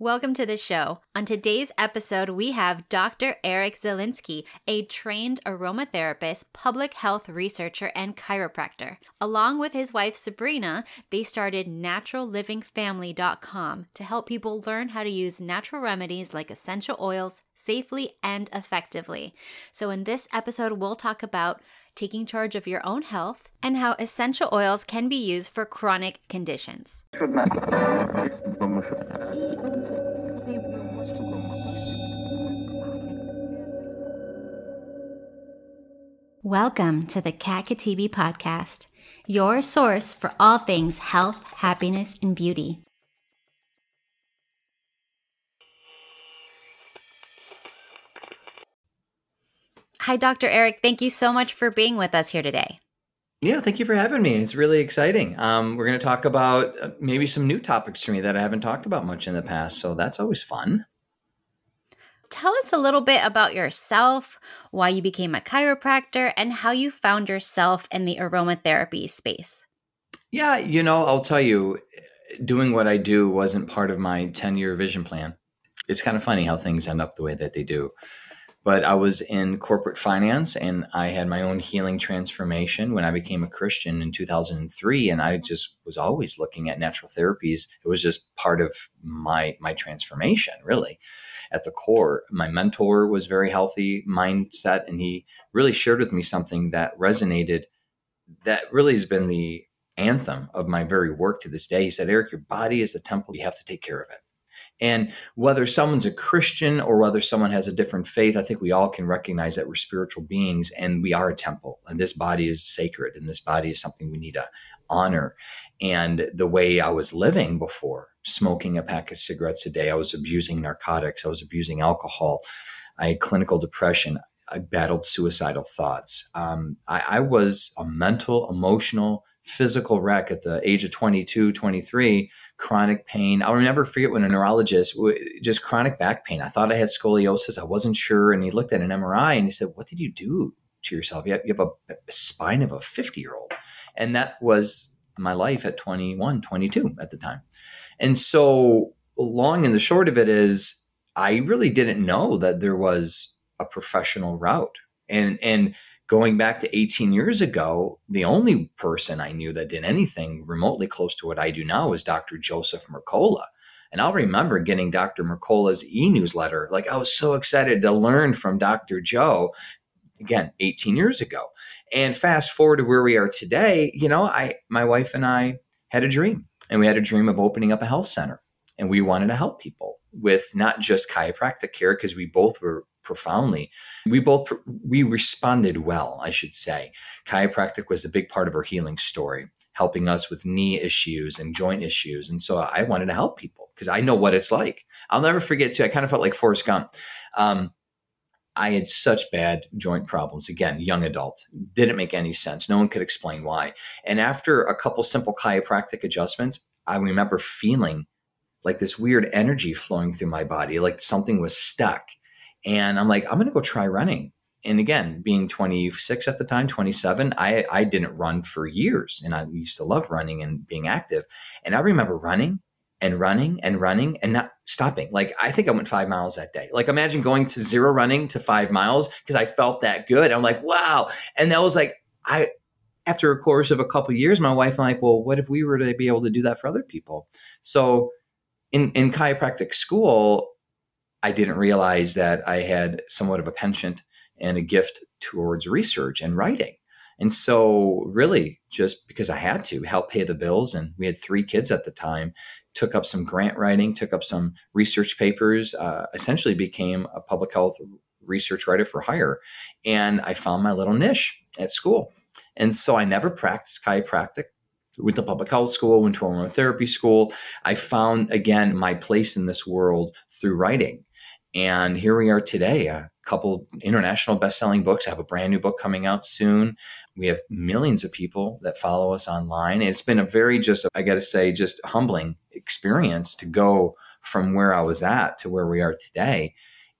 Welcome to the show. On today's episode, we have Dr. Eric Zielinski, a trained aromatherapist, public health researcher, and chiropractor. Along with his wife Sabrina, they started naturallivingfamily.com to help people learn how to use natural remedies like essential oils safely and effectively. So, in this episode, we'll talk about taking charge of your own health, and how essential oils can be used for chronic conditions. Welcome to the Khatibi podcast, your source for all things health, happiness, and beauty. Hi, Dr. Eric. Thank you so much for being with us here today. Yeah, thank you for having me. It's really exciting. Um, we're going to talk about uh, maybe some new topics for me that I haven't talked about much in the past. So that's always fun. Tell us a little bit about yourself, why you became a chiropractor, and how you found yourself in the aromatherapy space. Yeah, you know, I'll tell you, doing what I do wasn't part of my 10 year vision plan. It's kind of funny how things end up the way that they do but I was in corporate finance and I had my own healing transformation when I became a Christian in 2003 and I just was always looking at natural therapies. It was just part of my my transformation really. At the core my mentor was very healthy mindset and he really shared with me something that resonated that really has been the anthem of my very work to this day. He said Eric your body is the temple. You have to take care of it and whether someone's a Christian or whether someone has a different faith, I think we all can recognize that we're spiritual beings and we are a temple. And this body is sacred and this body is something we need to honor. And the way I was living before, smoking a pack of cigarettes a day, I was abusing narcotics, I was abusing alcohol, I had clinical depression, I battled suicidal thoughts. Um, I, I was a mental, emotional, physical wreck at the age of 22, 23, chronic pain. I'll never forget when a neurologist, just chronic back pain. I thought I had scoliosis. I wasn't sure. And he looked at an MRI and he said, What did you do to yourself? You have, you have a, a spine of a 50 year old. And that was my life at 21, 22 at the time. And so, long and the short of it is, I really didn't know that there was a professional route. And, and, going back to 18 years ago, the only person I knew that did anything remotely close to what I do now was Dr. Joseph Mercola. And I'll remember getting Dr. Mercola's e newsletter. Like I was so excited to learn from Dr. Joe, again, 18 years ago. And fast forward to where we are today, you know, I, my wife and I had a dream, and we had a dream of opening up a health center. And we wanted to help people with not just chiropractic care, because we both were profoundly. We both we responded well, I should say. Chiropractic was a big part of her healing story, helping us with knee issues and joint issues. And so I wanted to help people because I know what it's like. I'll never forget too. I kind of felt like Forrest Gump. Um, I had such bad joint problems. Again, young adult, didn't make any sense. No one could explain why. And after a couple simple chiropractic adjustments, I remember feeling like this weird energy flowing through my body, like something was stuck. And I'm like, I'm going to go try running. And again, being 26 at the time, 27, I, I didn't run for years. And I used to love running and being active. And I remember running and running and running and not stopping. Like I think I went five miles that day. Like imagine going to zero running to five miles because I felt that good. I'm like, wow. And that was like, I, after a course of a couple of years, my wife like, well, what if we were to be able to do that for other people? So in, in chiropractic school, I didn't realize that I had somewhat of a penchant and a gift towards research and writing. And so, really, just because I had to help pay the bills, and we had three kids at the time, took up some grant writing, took up some research papers, uh, essentially became a public health research writer for hire. And I found my little niche at school. And so I never practiced chiropractic went to public health school, went to aromatherapy school. I found again my place in this world through writing. And here we are today, a couple international best-selling books. I have a brand new book coming out soon. We have millions of people that follow us online. It's been a very just, I got to say, just humbling experience to go from where I was at to where we are today.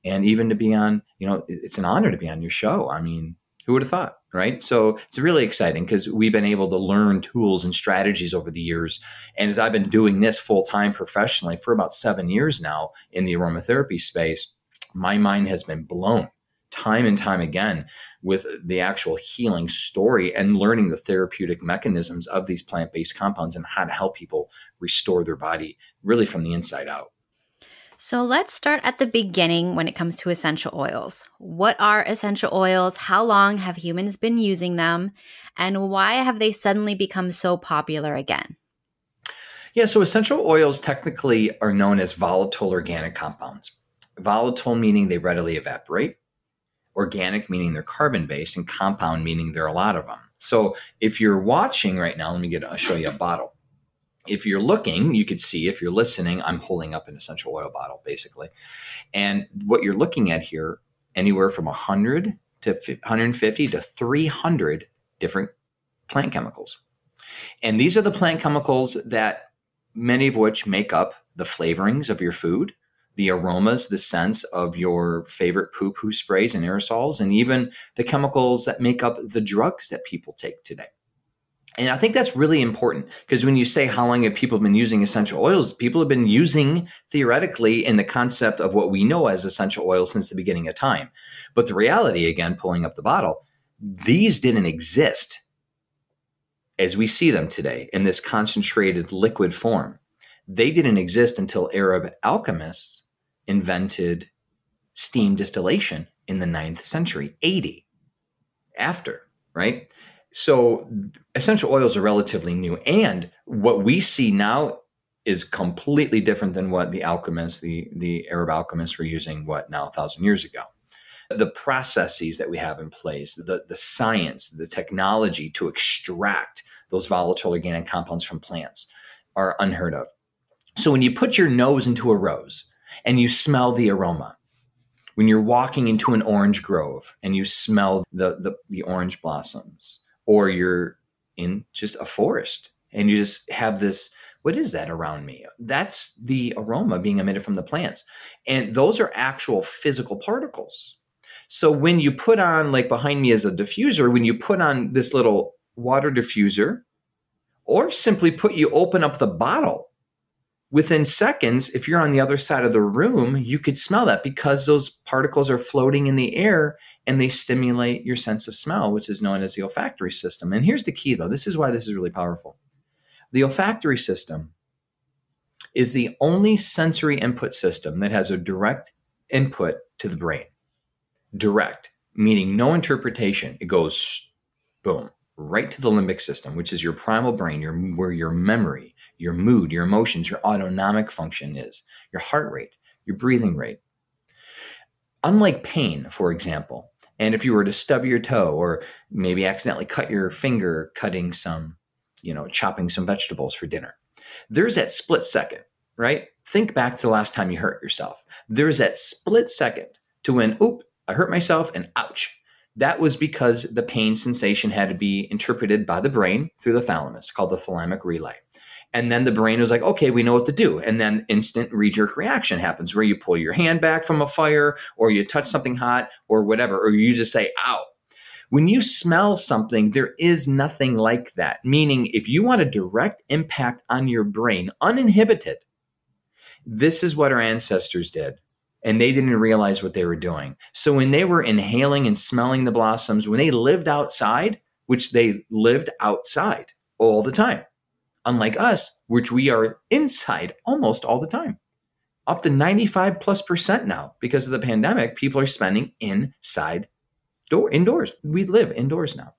And even to be on, you know, it's an honor to be on your show. I mean, Who would have thought? Right. So it's really exciting because we've been able to learn tools and strategies over the years. And as I've been doing this full time professionally for about seven years now in the aromatherapy space, my mind has been blown time and time again with the actual healing story and learning the therapeutic mechanisms of these plant based compounds and how to help people restore their body really from the inside out. So let's start at the beginning when it comes to essential oils. What are essential oils? How long have humans been using them? And why have they suddenly become so popular again? Yeah, so essential oils technically are known as volatile organic compounds. Volatile meaning they readily evaporate, organic meaning they're carbon based, and compound meaning there are a lot of them. So if you're watching right now, let me get I'll show you a bottle if you're looking, you could see if you're listening, I'm holding up an essential oil bottle basically. And what you're looking at here, anywhere from 100 to 150 to 300 different plant chemicals. And these are the plant chemicals that many of which make up the flavorings of your food, the aromas, the scents of your favorite poo poo sprays and aerosols, and even the chemicals that make up the drugs that people take today. And I think that's really important because when you say how long have people been using essential oils, people have been using theoretically in the concept of what we know as essential oils since the beginning of time. But the reality, again, pulling up the bottle, these didn't exist as we see them today in this concentrated liquid form. They didn't exist until Arab alchemists invented steam distillation in the ninth century, 80 after, right? So essential oils are relatively new. And what we see now is completely different than what the alchemists, the, the Arab alchemists were using, what now, a thousand years ago. The processes that we have in place, the, the science, the technology to extract those volatile organic compounds from plants are unheard of. So when you put your nose into a rose and you smell the aroma, when you're walking into an orange grove and you smell the, the, the orange blossoms, or you're in just a forest and you just have this what is that around me? That's the aroma being emitted from the plants. And those are actual physical particles. So when you put on like behind me as a diffuser when you put on this little water diffuser or simply put you open up the bottle within seconds, if you're on the other side of the room, you could smell that because those particles are floating in the air and they stimulate your sense of smell, which is known as the olfactory system. And here's the key though this is why this is really powerful. The olfactory system is the only sensory input system that has a direct input to the brain. Direct, meaning no interpretation. It goes boom, right to the limbic system, which is your primal brain, your, where your memory, your mood, your emotions, your autonomic function is, your heart rate, your breathing rate. Unlike pain, for example, and if you were to stub your toe or maybe accidentally cut your finger cutting some, you know, chopping some vegetables for dinner, there's that split second, right? Think back to the last time you hurt yourself. There's that split second to when, oop, I hurt myself and ouch. That was because the pain sensation had to be interpreted by the brain through the thalamus, called the thalamic relay. And then the brain was like, okay, we know what to do. And then instant knee jerk reaction happens where you pull your hand back from a fire or you touch something hot or whatever, or you just say, ow. When you smell something, there is nothing like that. Meaning, if you want a direct impact on your brain, uninhibited, this is what our ancestors did. And they didn't realize what they were doing. So when they were inhaling and smelling the blossoms, when they lived outside, which they lived outside all the time, unlike us, which we are inside almost all the time. Up to 95 plus percent now because of the pandemic, people are spending inside door indoors. We live indoors now.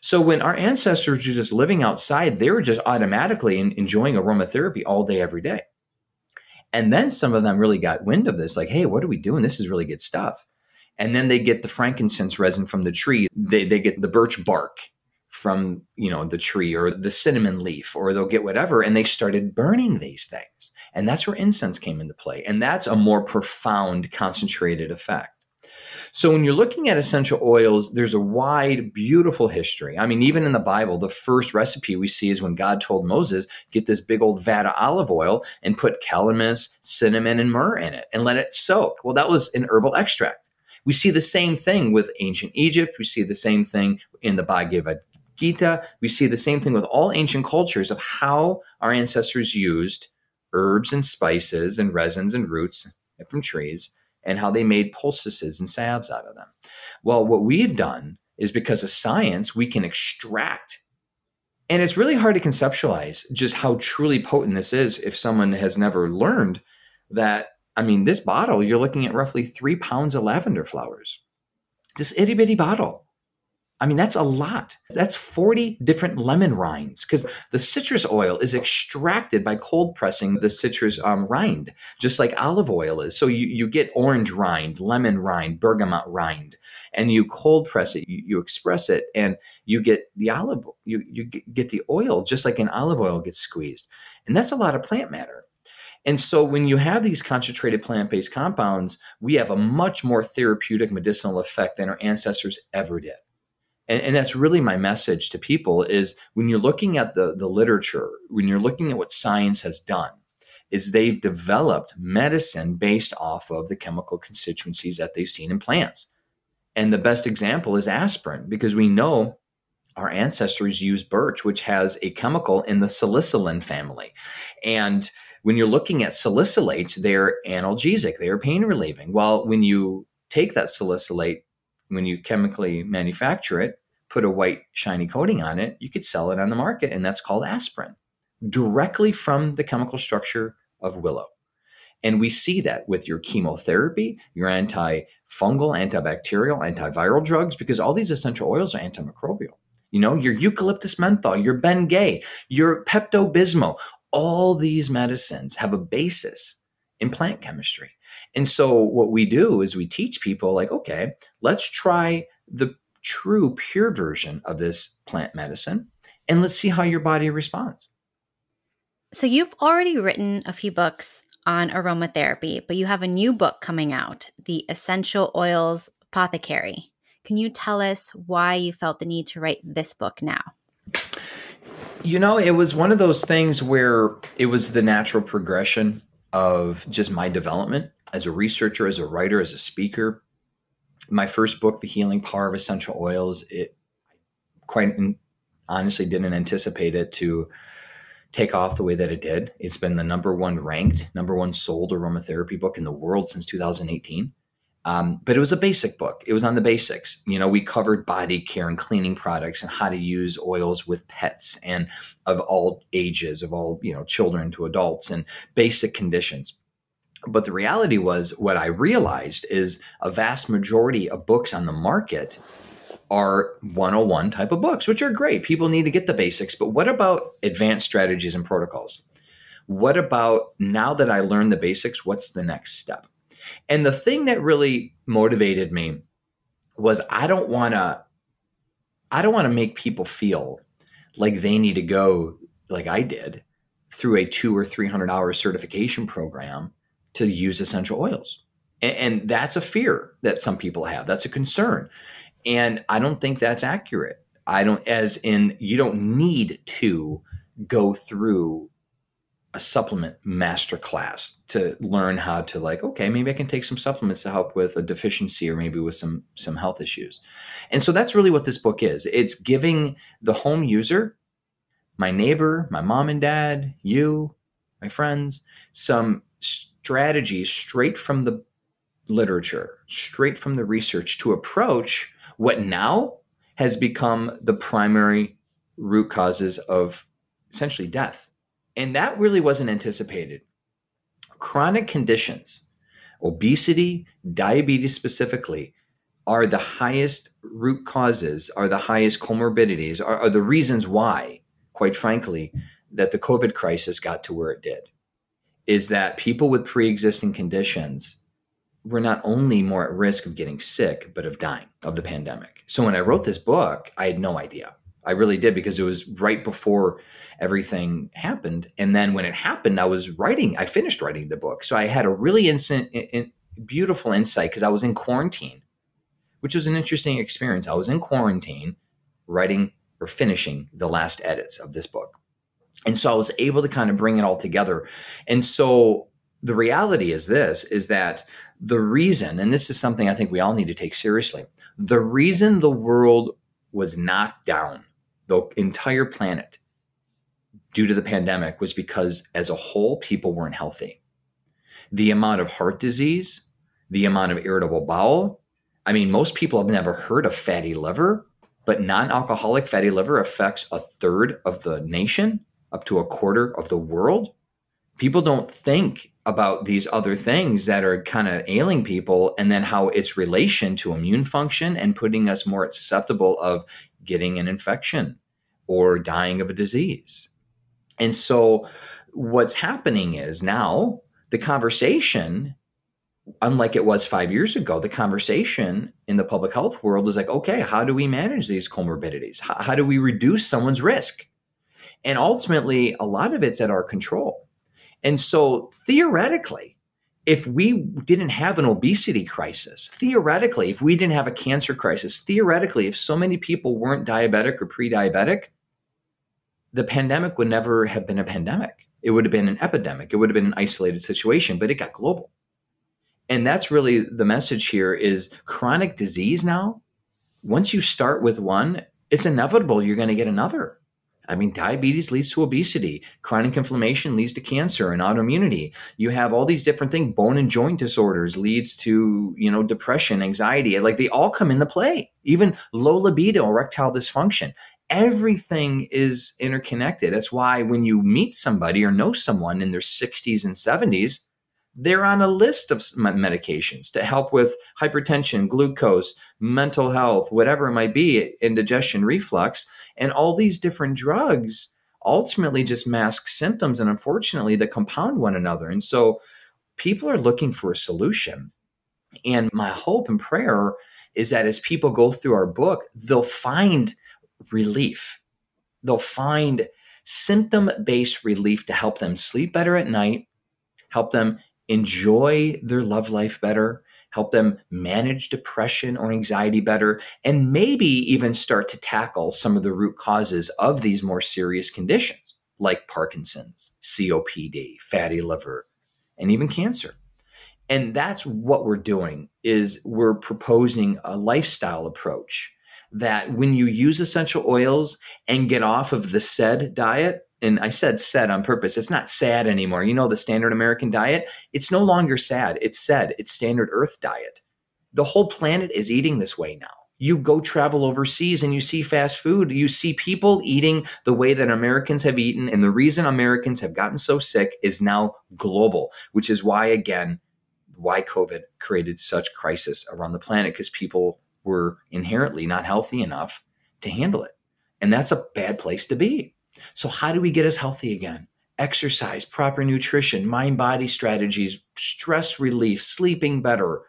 So when our ancestors were just living outside, they were just automatically enjoying aromatherapy all day, every day. And then some of them really got wind of this, like, hey, what are we doing? This is really good stuff. And then they get the frankincense resin from the tree. They, they get the birch bark from you know the tree or the cinnamon leaf or they'll get whatever and they started burning these things. And that's where incense came into play. And that's a more profound concentrated effect. So when you're looking at essential oils there's a wide beautiful history. I mean even in the bible the first recipe we see is when god told moses get this big old vat of olive oil and put calamus cinnamon and myrrh in it and let it soak. Well that was an herbal extract. We see the same thing with ancient Egypt. We see the same thing in the Bhagavad Gita. We see the same thing with all ancient cultures of how our ancestors used herbs and spices and resins and roots from trees and how they made poultices and salves out of them. Well, what we've done is because of science, we can extract. And it's really hard to conceptualize just how truly potent this is if someone has never learned that. I mean, this bottle, you're looking at roughly three pounds of lavender flowers. This itty bitty bottle. I mean, that's a lot. That's 40 different lemon rinds because the citrus oil is extracted by cold pressing the citrus um, rind, just like olive oil is. So you, you get orange rind, lemon rind, bergamot rind, and you cold press it, you, you express it, and you get the olive, you, you get the oil just like an olive oil gets squeezed. And that's a lot of plant matter. And so when you have these concentrated plant based compounds, we have a much more therapeutic medicinal effect than our ancestors ever did and, and that's really my message to people is when you're looking at the, the literature when you're looking at what science has done is they've developed medicine based off of the chemical constituencies that they've seen in plants. And the best example is aspirin because we know our ancestors used birch which has a chemical in the salicylin family. And when you're looking at salicylates they're analgesic they're pain relieving. Well when you take that salicylate when you chemically manufacture it put a white shiny coating on it, you could sell it on the market, and that's called aspirin, directly from the chemical structure of willow. And we see that with your chemotherapy, your antifungal, antibacterial, antiviral drugs, because all these essential oils are antimicrobial. You know, your eucalyptus menthol, your Bengay, your Pepto Bismol, all these medicines have a basis in plant chemistry. And so what we do is we teach people like, okay, let's try the true pure version of this plant medicine and let's see how your body responds. So, you've already written a few books on aromatherapy, but you have a new book coming out, The Essential Oils Apothecary. Can you tell us why you felt the need to write this book now? You know, it was one of those things where it was the natural progression of just my development as a researcher, as a writer, as a speaker my first book, The Healing Power of Essential Oils, it quite honestly didn't anticipate it to take off the way that it did. It's been the number one ranked, number one sold aromatherapy book in the world since 2018. Um, but it was a basic book. It was on the basics. You know, we covered body care and cleaning products and how to use oils with pets and of all ages, of all, you know, children to adults and basic conditions. But the reality was, what I realized is a vast majority of books on the market are 101 type of books, which are great. People need to get the basics. But what about advanced strategies and protocols? What about now that I learned the basics, what's the next step? And the thing that really motivated me was I don't want to I don't want to make people feel like they need to go like I did through a 2 or 300 hour certification program to use essential oils. And, and that's a fear that some people have. That's a concern. And I don't think that's accurate. I don't, as in, you don't need to go through a supplement master class to learn how to like okay maybe i can take some supplements to help with a deficiency or maybe with some some health issues and so that's really what this book is it's giving the home user my neighbor my mom and dad you my friends some strategies straight from the literature, straight from the research to approach what now has become the primary root causes of essentially death. And that really wasn't anticipated. Chronic conditions, obesity, diabetes specifically, are the highest root causes, are the highest comorbidities, are, are the reasons why, quite frankly, that the COVID crisis got to where it did is that people with pre-existing conditions were not only more at risk of getting sick but of dying of the pandemic. So when i wrote this book i had no idea. I really did because it was right before everything happened. And then when it happened i was writing i finished writing the book. So i had a really instant in, beautiful insight because i was in quarantine which was an interesting experience. I was in quarantine writing or finishing the last edits of this book and so I was able to kind of bring it all together. And so the reality is this is that the reason, and this is something I think we all need to take seriously, the reason the world was knocked down, the entire planet, due to the pandemic was because as a whole, people weren't healthy. The amount of heart disease, the amount of irritable bowel. I mean, most people have never heard of fatty liver, but non alcoholic fatty liver affects a third of the nation, up to a quarter of the world. People don't think about these other things that are kind of ailing people and then how its relation to immune function and putting us more susceptible of getting an infection or dying of a disease. And so what's happening is now the conversation unlike it was 5 years ago the conversation in the public health world is like okay how do we manage these comorbidities how, how do we reduce someone's risk and ultimately a lot of it's at our control and so theoretically if we didn't have an obesity crisis, theoretically, if we didn't have a cancer crisis, theoretically, if so many people weren't diabetic or pre diabetic, the pandemic would never have been a pandemic. It would have been an epidemic. It would have been an isolated situation, but it got global. And that's really the message here is chronic disease now. Once you start with one, it's inevitable you're going to get another. I mean, diabetes leads to obesity. Chronic inflammation leads to cancer and autoimmunity. You have all these different things. Bone and joint disorders leads to, you know, depression, anxiety. Like they all come into play. Even low libido, erectile dysfunction everything is interconnected. That's why when you meet somebody or know someone in their 60s and 70s, they're on a list of medications to help with hypertension, glucose, mental health, whatever it might be, indigestion, reflux, and all these different drugs ultimately just mask symptoms and unfortunately they compound one another. And so people are looking for a solution. And my hope and prayer is that as people go through our book, they'll find relief. They'll find symptom based relief to help them sleep better at night, help them enjoy their love life better, help them manage depression or anxiety better, and maybe even start to tackle some of the root causes of these more serious conditions like Parkinson's, COPD, fatty liver, and even cancer. And that's what we're doing is we're proposing a lifestyle approach that when you use essential oils and get off of the SAID diet, and I said SAID on purpose, it's not sad anymore. You know, the standard American diet, it's no longer sad. It's SAID, it's standard earth diet. The whole planet is eating this way now. You go travel overseas and you see fast food. You see people eating the way that Americans have eaten. And the reason Americans have gotten so sick is now global, which is why, again, why COVID created such crisis around the planet because people were inherently not healthy enough to handle it. And that's a bad place to be. So, how do we get us healthy again? Exercise, proper nutrition, mind body strategies, stress relief, sleeping better,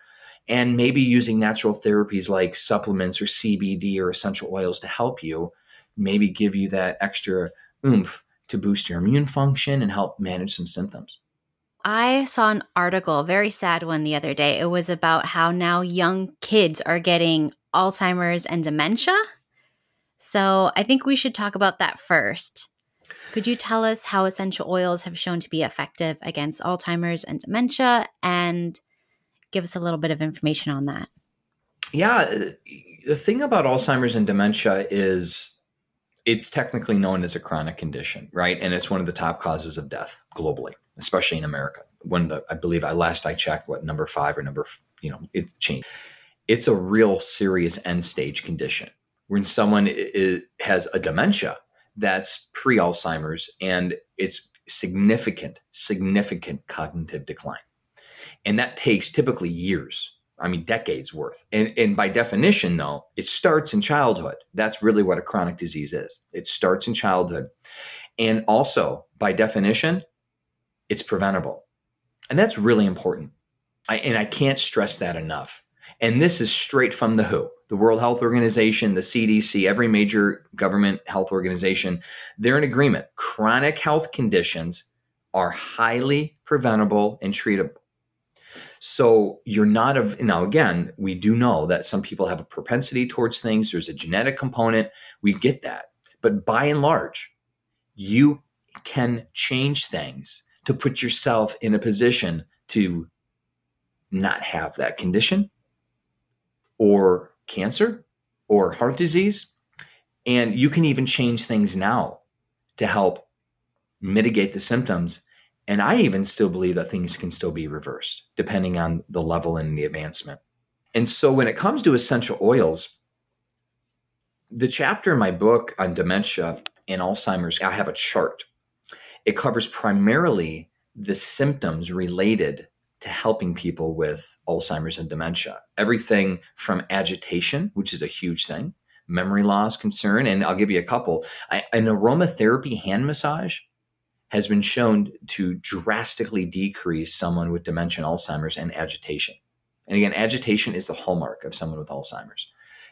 and maybe using natural therapies like supplements or CBD or essential oils to help you, maybe give you that extra oomph to boost your immune function and help manage some symptoms. I saw an article, a very sad one the other day. It was about how now young kids are getting Alzheimer's and dementia. So I think we should talk about that first. Could you tell us how essential oils have shown to be effective against Alzheimer's and dementia and give us a little bit of information on that? Yeah, uh, the thing about Alzheimer's and dementia is it's technically known as a chronic condition, right? And it's one of the top causes of death globally especially in America. When the I believe I last I checked, what number five or number you know it changed. It's a real serious end stage condition when someone is, has a dementia that's pre Alzheimer's and it's significant, significant cognitive decline, and that takes typically years. I mean, decades worth. And, and by definition, though, it starts in childhood. That's really what a chronic disease is. It starts in childhood. And also, by definition, it's preventable. And that's really important. I, and I can't stress that enough. And this is straight from the WHO, the World Health Organization, the CDC, every major government health organization. They're in agreement. Chronic health conditions are highly preventable and treatable. So you're not of now again, we do know that some people have a propensity towards things. There's a genetic component. We get that. But by and large, you can change things to put yourself in a position to not have that condition or cancer or heart disease. And you can even change things now to help mitigate the symptoms. And I even still believe that things can still be reversed depending on the level and the advancement. And so when it comes to essential oils, the chapter in my book on dementia and Alzheimer's, I have a chart. It covers primarily the symptoms related to helping people with Alzheimer's and dementia. Everything from agitation, which is a huge thing, memory loss concern, and I'll give you a couple. I, an aromatherapy hand massage has been shown to drastically decrease someone with dementia Alzheimer's and agitation. And again, agitation is the hallmark of someone with Alzheimer's.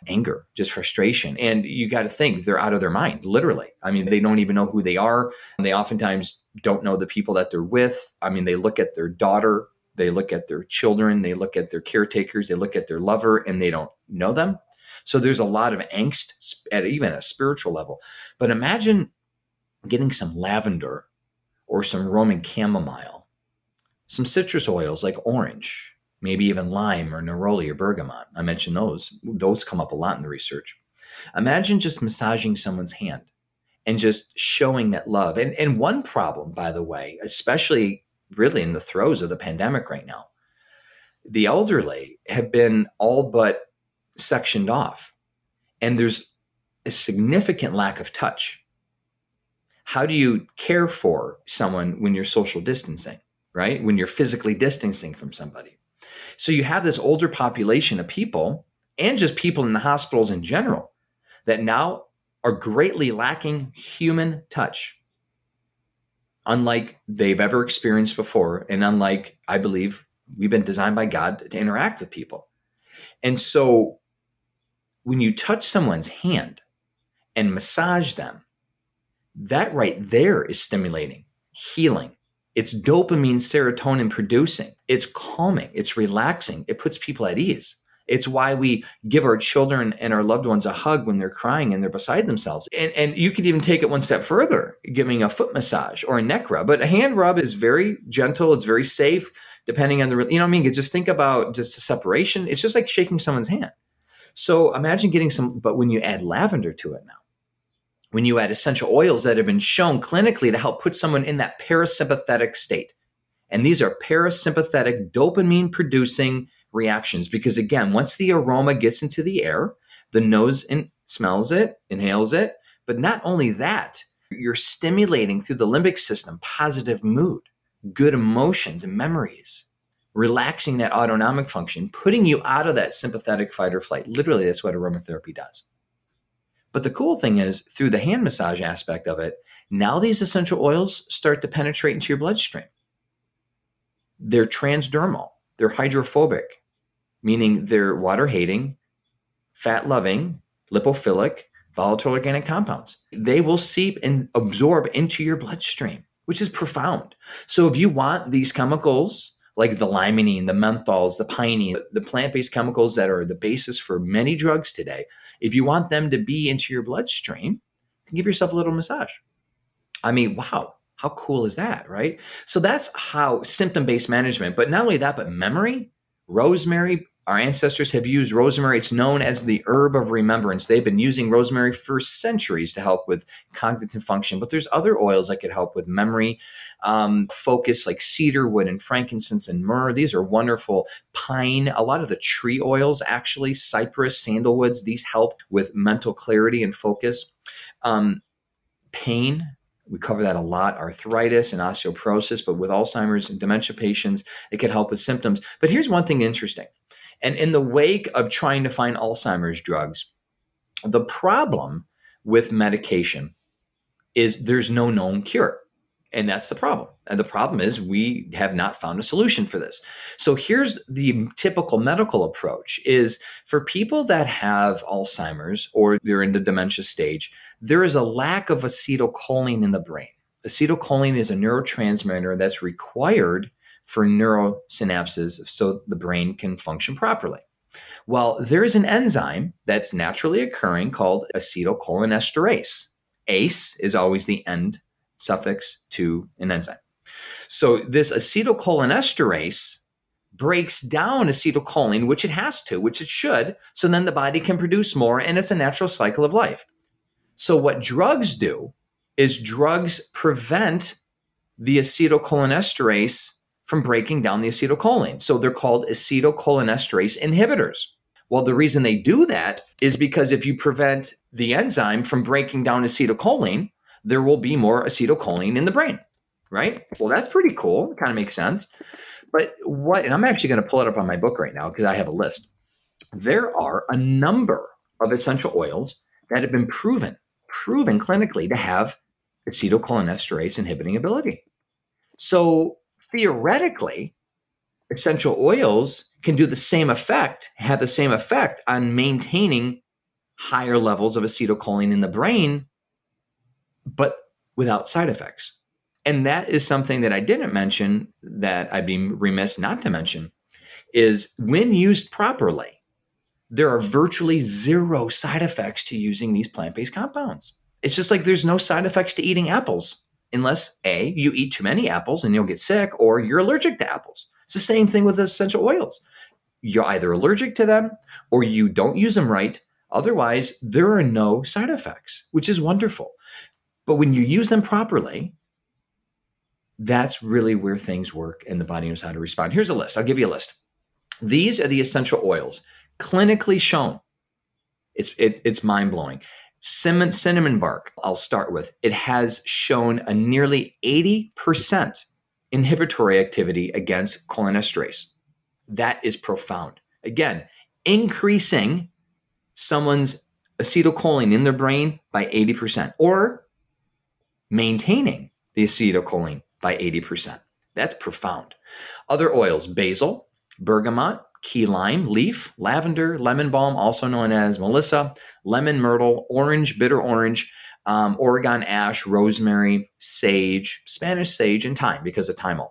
Anger, just frustration. And you got to think they're out of their mind, literally. I mean, they don't even know who they are. They oftentimes don't know the people that they're with. I mean, they look at their daughter, they look at their children, they look at their caretakers, they look at their lover, and they don't know them. So there's a lot of angst at even a spiritual level. But imagine getting some lavender or some Roman chamomile, some citrus oils like orange, maybe even lime or neroli or bergamot. I mentioned those. Those come up a lot in the research. Imagine just massaging someone's hand and just showing that love. And, and one problem, by the way, especially really in the throes of the pandemic right now, the elderly have been all but sectioned off. And there's a significant lack of touch. How do you care for someone when you're social distancing, right? When you're physically distancing from somebody? So you have this older population of people and just people in the hospitals in general that now are greatly lacking human touch, unlike they've ever experienced before, and unlike I believe we've been designed by God to interact with people. And so when you touch someone's hand and massage them, that right there is stimulating, healing, it's dopamine, serotonin producing. It's calming. It's relaxing. It puts people at ease. It's why we give our children and our loved ones a hug when they're crying and they're beside themselves. And, and you could even take it one step further, giving a foot massage or a neck rub. But a hand rub is very gentle. It's very safe, depending on the, you know what I mean? Just think about just a separation. It's just like shaking someone's hand. So imagine getting some, but when you add lavender to it now, when you add essential oils that have been shown clinically to help put someone in that parasympathetic state. And these are parasympathetic dopamine producing reactions because, again, once the aroma gets into the air, the nose in, smells it, inhales it. But not only that, you're stimulating through the limbic system positive mood, good emotions and memories, relaxing that autonomic function, putting you out of that sympathetic fight or flight. Literally, that's what aromatherapy does. But the cool thing is, through the hand massage aspect of it, now these essential oils start to penetrate into your bloodstream. They're transdermal, they're hydrophobic, meaning they're water hating, fat loving, lipophilic, volatile organic compounds. They will seep and absorb into your bloodstream, which is profound. So if you want these chemicals like the limonene, the menthols, the pinene, the plant based chemicals that are the basis for many drugs today, if you want them to be into your bloodstream, give yourself a little massage. I mean, wow, how cool is that, right? So that's how symptom based management, but not only that, but memory, rosemary, our ancestors have used rosemary. It's known as the herb of remembrance. They've been using rosemary for centuries to help with cognitive function, but there's other oils that could help with memory, um, focus, like cedarwood and frankincense and myrrh. These are wonderful. Pine, a lot of the tree oils, actually, cypress, sandalwoods, these help with mental clarity and focus. Um, pain, we cover that a lot arthritis and osteoporosis but with alzheimer's and dementia patients it could help with symptoms but here's one thing interesting and in the wake of trying to find Alzheimer's drugs, the problem with medication is there's no known cure. And that's the problem. And the problem is we have not found a solution for this. So here's the typical medical approach is for people that have Alzheimer's or they're in the dementia stage, there is a lack of acetylcholine in the brain. Acetylcholine is a neurotransmitter that's required for neurosynapses so the brain can function properly. Well, there is an enzyme that's naturally occurring called acetylcholinesterase. ACE is always the end suffix to an enzyme. So this acetylcholinesterase breaks down acetylcholine, which it has to, which it should, so then the body can produce more, and it's a natural cycle of life. So what drugs do is drugs prevent the acetylcholinesterase from breaking down the acetylcholine. So they're called acetylcholinesterase inhibitors. Well, the reason they do that is because if you prevent the enzyme from breaking down acetylcholine, there will be more acetylcholine in the brain, right? Well, that's pretty cool. It kind of makes sense. But what, and I'm actually going to pull it up on my book right now because I have a list. There are a number of essential oils that have been proven, proven clinically to have acetylcholinesterase inhibiting ability. So theoretically, essential oils can do the same effect, have the same effect on maintaining higher levels of acetylcholine in the brain, but without side effects. And that is something that I didn't mention that I'd be remiss not to mention is when used properly, there are virtually zero side effects to using these plant-based compounds. It's just like there's no side effects to eating apples unless A, you eat too many apples and you'll get sick, or you're allergic to apples. It's the same thing with essential oils. You're either allergic to them or you don't use them right. Otherwise, there are no side effects, which is wonderful. But when you use them properly, that's really where things work and the body knows how to respond. Here's a list. I'll give you a list. These are the essential oils clinically shown. It's it, it's mind blowing. Cinnamon, cinnamon bark, I'll start with. It has shown a nearly 80% inhibitory activity against cholinesterase. That is profound. Again, increasing someone's acetylcholine in their brain by 80% or maintaining the acetylcholine by 80%. That's profound. Other oils, basil, bergamot, key lime, leaf, lavender, lemon balm, also known as melissa, lemon myrtle, orange, bitter orange, um, oregano, rosemary, sage, Spanish sage, and thyme because of thymol,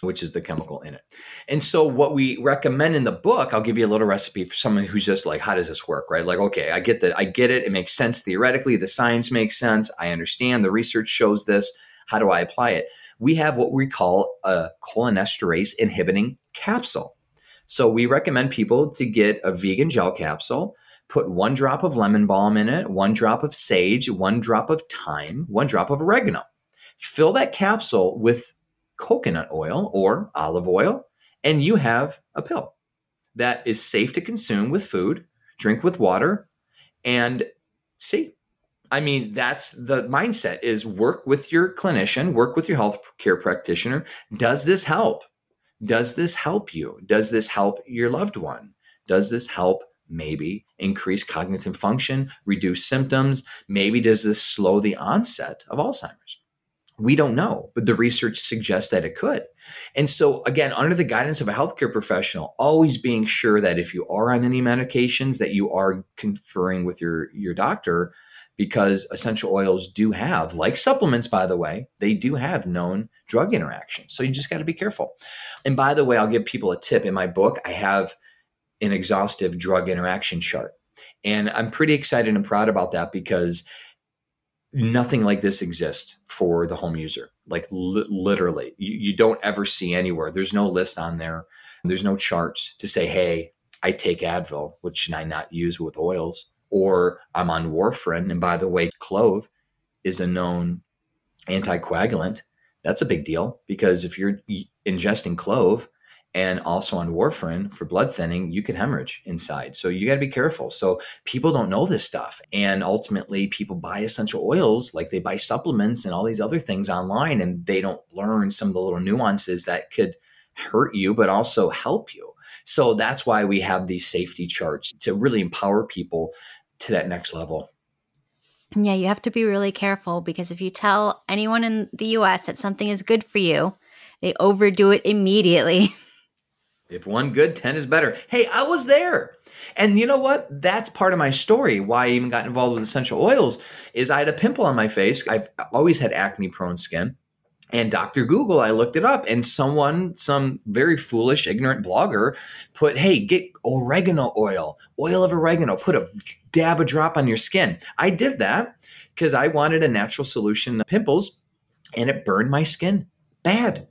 which is the chemical in it. And so, what we recommend in the book, I'll give you a little recipe for someone who's just like, how does this work, right? Like, okay, I get that, I get it. It makes sense theoretically. The science makes sense. I understand. The research shows this. How do I apply it? We have what we call a cholinesterase inhibiting capsule. So we recommend people to get a vegan gel capsule, put one drop of lemon balm in it, one drop of sage, one drop of thyme, one drop of oregano. Fill that capsule with coconut oil or olive oil, and you have a pill that is safe to consume with food, drink with water, and see. I mean, that's the mindset is work with your clinician, work with your health care practitioner. Does this help? Does this help you? Does this help your loved one? Does this help maybe increase cognitive function, reduce symptoms? Maybe does this slow the onset of Alzheimer's? We don't know, but the research suggests that it could. And so, again, under the guidance of a healthcare professional, always being sure that if you are on any medications, that you are conferring with your your doctor because essential oils do have, like supplements, by the way, they do have known drug interactions. So you just got to be careful. And by the way, I'll give people a tip. In my book, I have an exhaustive drug interaction chart. And I'm pretty excited and proud about that because nothing like this exists for the home user. Like li- literally, you, you don't ever see anywhere. There's no list on there. There's no charts to say, hey, I take Advil, which should I not use with oils? or I'm on warfarin. And by the way, clove is a known anticoagulant. That's a big deal because if you're ingesting clove and also on warfarin for blood thinning, you could hemorrhage inside. So you got to be careful. So people don't know this stuff. And ultimately, people buy essential oils like they buy supplements and all these other things online, and they don't learn some of the little nuances that could hurt you, but also help you. So that's why we have these safety charts to really empower people to that next level. Yeah, you have to be really careful because if you tell anyone in the US that something is good for you, they overdo it immediately. If one good, 10 is better. Hey, I was there. And you know what? That's part of my story. Why I even got involved with essential oils is I had a pimple on my face. I've always had acne prone skin. And Dr. Google, I looked it up, and someone, some very foolish, ignorant blogger, put, hey, get oregano oil, oil of oregano, put a dab a drop on your skin. I did that because I wanted a natural solution to pimples, and it burned my skin bad.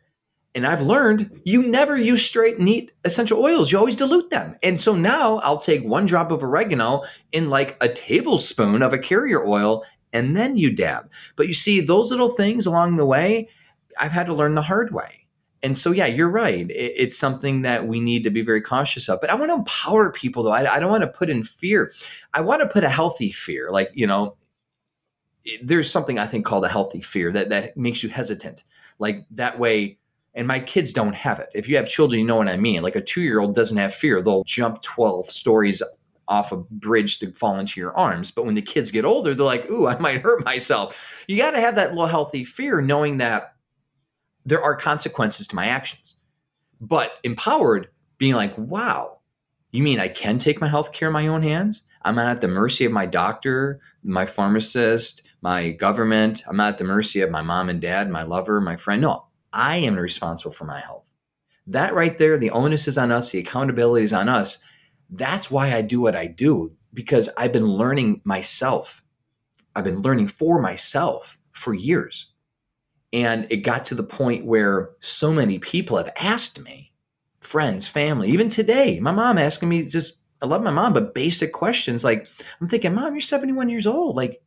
And I've learned you never use straight neat essential oils. You always dilute them. And so now I'll take one drop of oregano in like a tablespoon of a carrier oil and then you dab. But you see, those little things along the way, I've had to learn the hard way. And so, yeah, you're right. it's something that we need to be very cautious of. But I want to empower people, though. I, I don't want to put in fear. I want to put a healthy fear. Like, you know, there's something I think called a healthy fear that, that makes you hesitant. Like that way, and my kids don't have it. If you have children, you know what I mean. Like a two year old doesn't have fear. They'll jump 12 stories off a bridge to fall into your arms. But when the kids get older, they're like, ooh, I might hurt myself. You got to have that little healthy fear, knowing that there are consequences to my actions. But empowered, being like, wow, you mean I can take my health care in my own hands? I'm not at the mercy of my doctor, my pharmacist, my government. I'm not at the mercy of my mom and dad, my lover, my friend. No, I am responsible for my health. That right there, the onus is on us, the accountability is on us. That's why I do what I do because I've been learning myself. I've been learning for myself for years. And it got to the point where so many people have asked me, friends, family, even today, my mom asking me just, I love my mom, but basic questions like, I'm thinking, Mom, you're 71 years old. Like,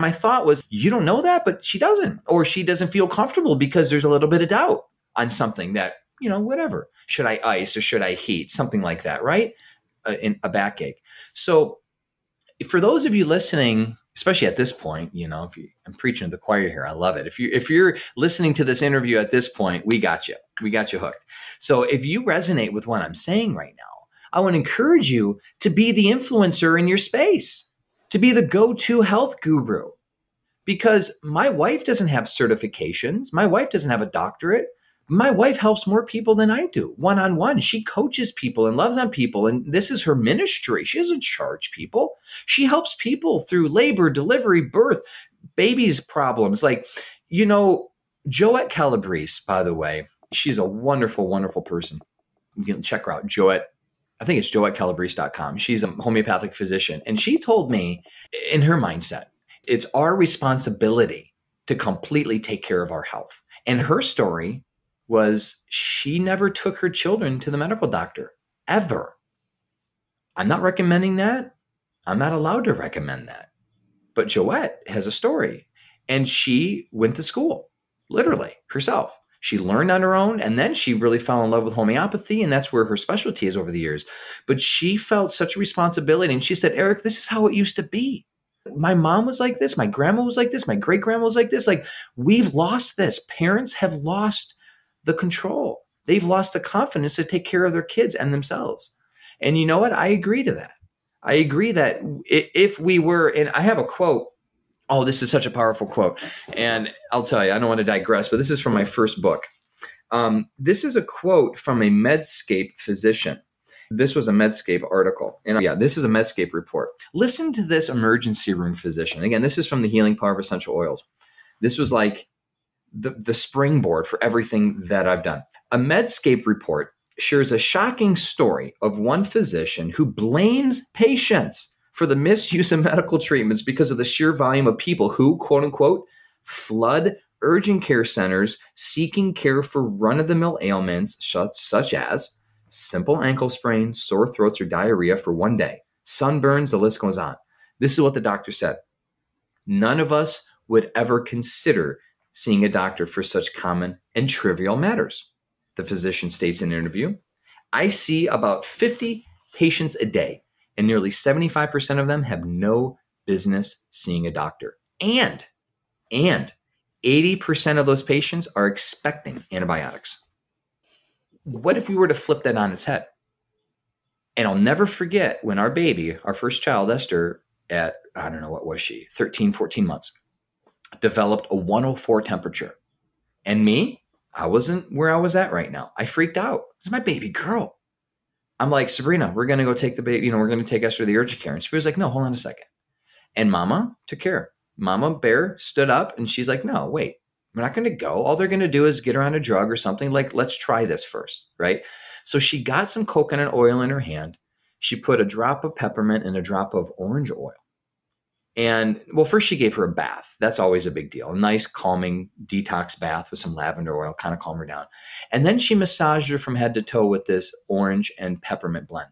my thought was, you don't know that, but she doesn't, or she doesn't feel comfortable because there's a little bit of doubt on something that, you know, whatever. Should I ice or should I heat? Something like that, right? Uh, in a backache. So, for those of you listening, especially at this point, you know, if you, I'm preaching to the choir here, I love it. If you if you're listening to this interview at this point, we got you, we got you hooked. So, if you resonate with what I'm saying right now, I want to encourage you to be the influencer in your space to be the go to health guru. Because my wife doesn't have certifications, my wife doesn't have a doctorate. My wife helps more people than I do one on one. She coaches people and loves on people. And this is her ministry. She doesn't charge people. She helps people through labor, delivery, birth, babies' problems. Like, you know, Joette Calabrese, by the way, she's a wonderful, wonderful person. You can check her out, Joette I think it's joettecalabrese.com. She's a homeopathic physician. And she told me in her mindset, it's our responsibility to completely take care of our health. And her story was she never took her children to the medical doctor ever. I'm not recommending that. I'm not allowed to recommend that. But Joette has a story and she went to school, literally herself. She learned on her own and then she really fell in love with homeopathy and that's where her specialty is over the years. But she felt such a responsibility and she said, Eric, this is how it used to be. My mom was like this, my grandma was like this, my great grandma was like this. Like we've lost this. Parents have lost the control. They've lost the confidence to take care of their kids and themselves. And you know what? I agree to that. I agree that if we were, and I have a quote Oh, this is such a powerful quote. And I'll tell you, I don't want to digress, but this is from my first book. Um, this is a quote from a Medscape physician. This was a Medscape article. And yeah, this is a Medscape report. Listen to this emergency room physician. Again, this is from the Healing Power of Essential Oils. This was like the, the springboard for everything that I've done. A Medscape report shares a shocking story of one physician who blames patients for the misuse of medical treatments because of the sheer volume of people who, quote unquote, flood urgent care centers seeking care for run of the mill ailments such, such as simple ankle sprains, sore throats, or diarrhea for one day, sunburns, the list goes on. This is what the doctor said. None of us would ever consider seeing a doctor for such common and trivial matters. The physician states in an interview I see about 50 patients a day and nearly 75% of them have no business seeing a doctor. And and 80% of those patients are expecting antibiotics. What if we were to flip that on its head? And I'll never forget when our baby, our first child, Esther, at I don't know what was she, 13, 14 months, developed a 104 temperature. And me, I wasn't where I was at right now. I freaked out. It's my baby girl. I'm like, Sabrina, we're going to go take the baby, you know, we're going to take Esther to the urgent care. And she was like, no, hold on a second. And mama took care. Mama bear stood up and she's like, no, wait, we're not going to go. All they're going to do is get her on a drug or something. Like, let's try this first. Right. So she got some coconut oil in her hand. She put a drop of peppermint and a drop of orange oil. And well, first she gave her a bath. That's always a big deal. A nice, calming detox bath with some lavender oil, kind of calm her down. And then she massaged her from head to toe with this orange and peppermint blend.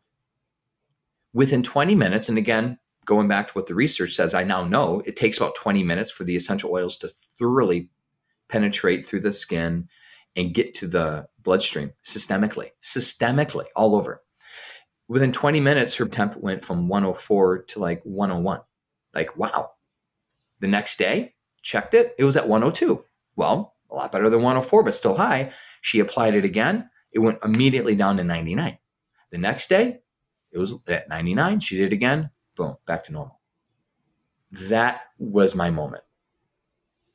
Within 20 minutes, and again, going back to what the research says, I now know it takes about 20 minutes for the essential oils to thoroughly penetrate through the skin and get to the bloodstream systemically, systemically, all over. Within 20 minutes, her temp went from 104 to like 101. Like, wow. The next day, checked it, it was at 102. Well, a lot better than 104, but still high. She applied it again, it went immediately down to 99. The next day, it was at 99. She did it again, boom, back to normal. That was my moment.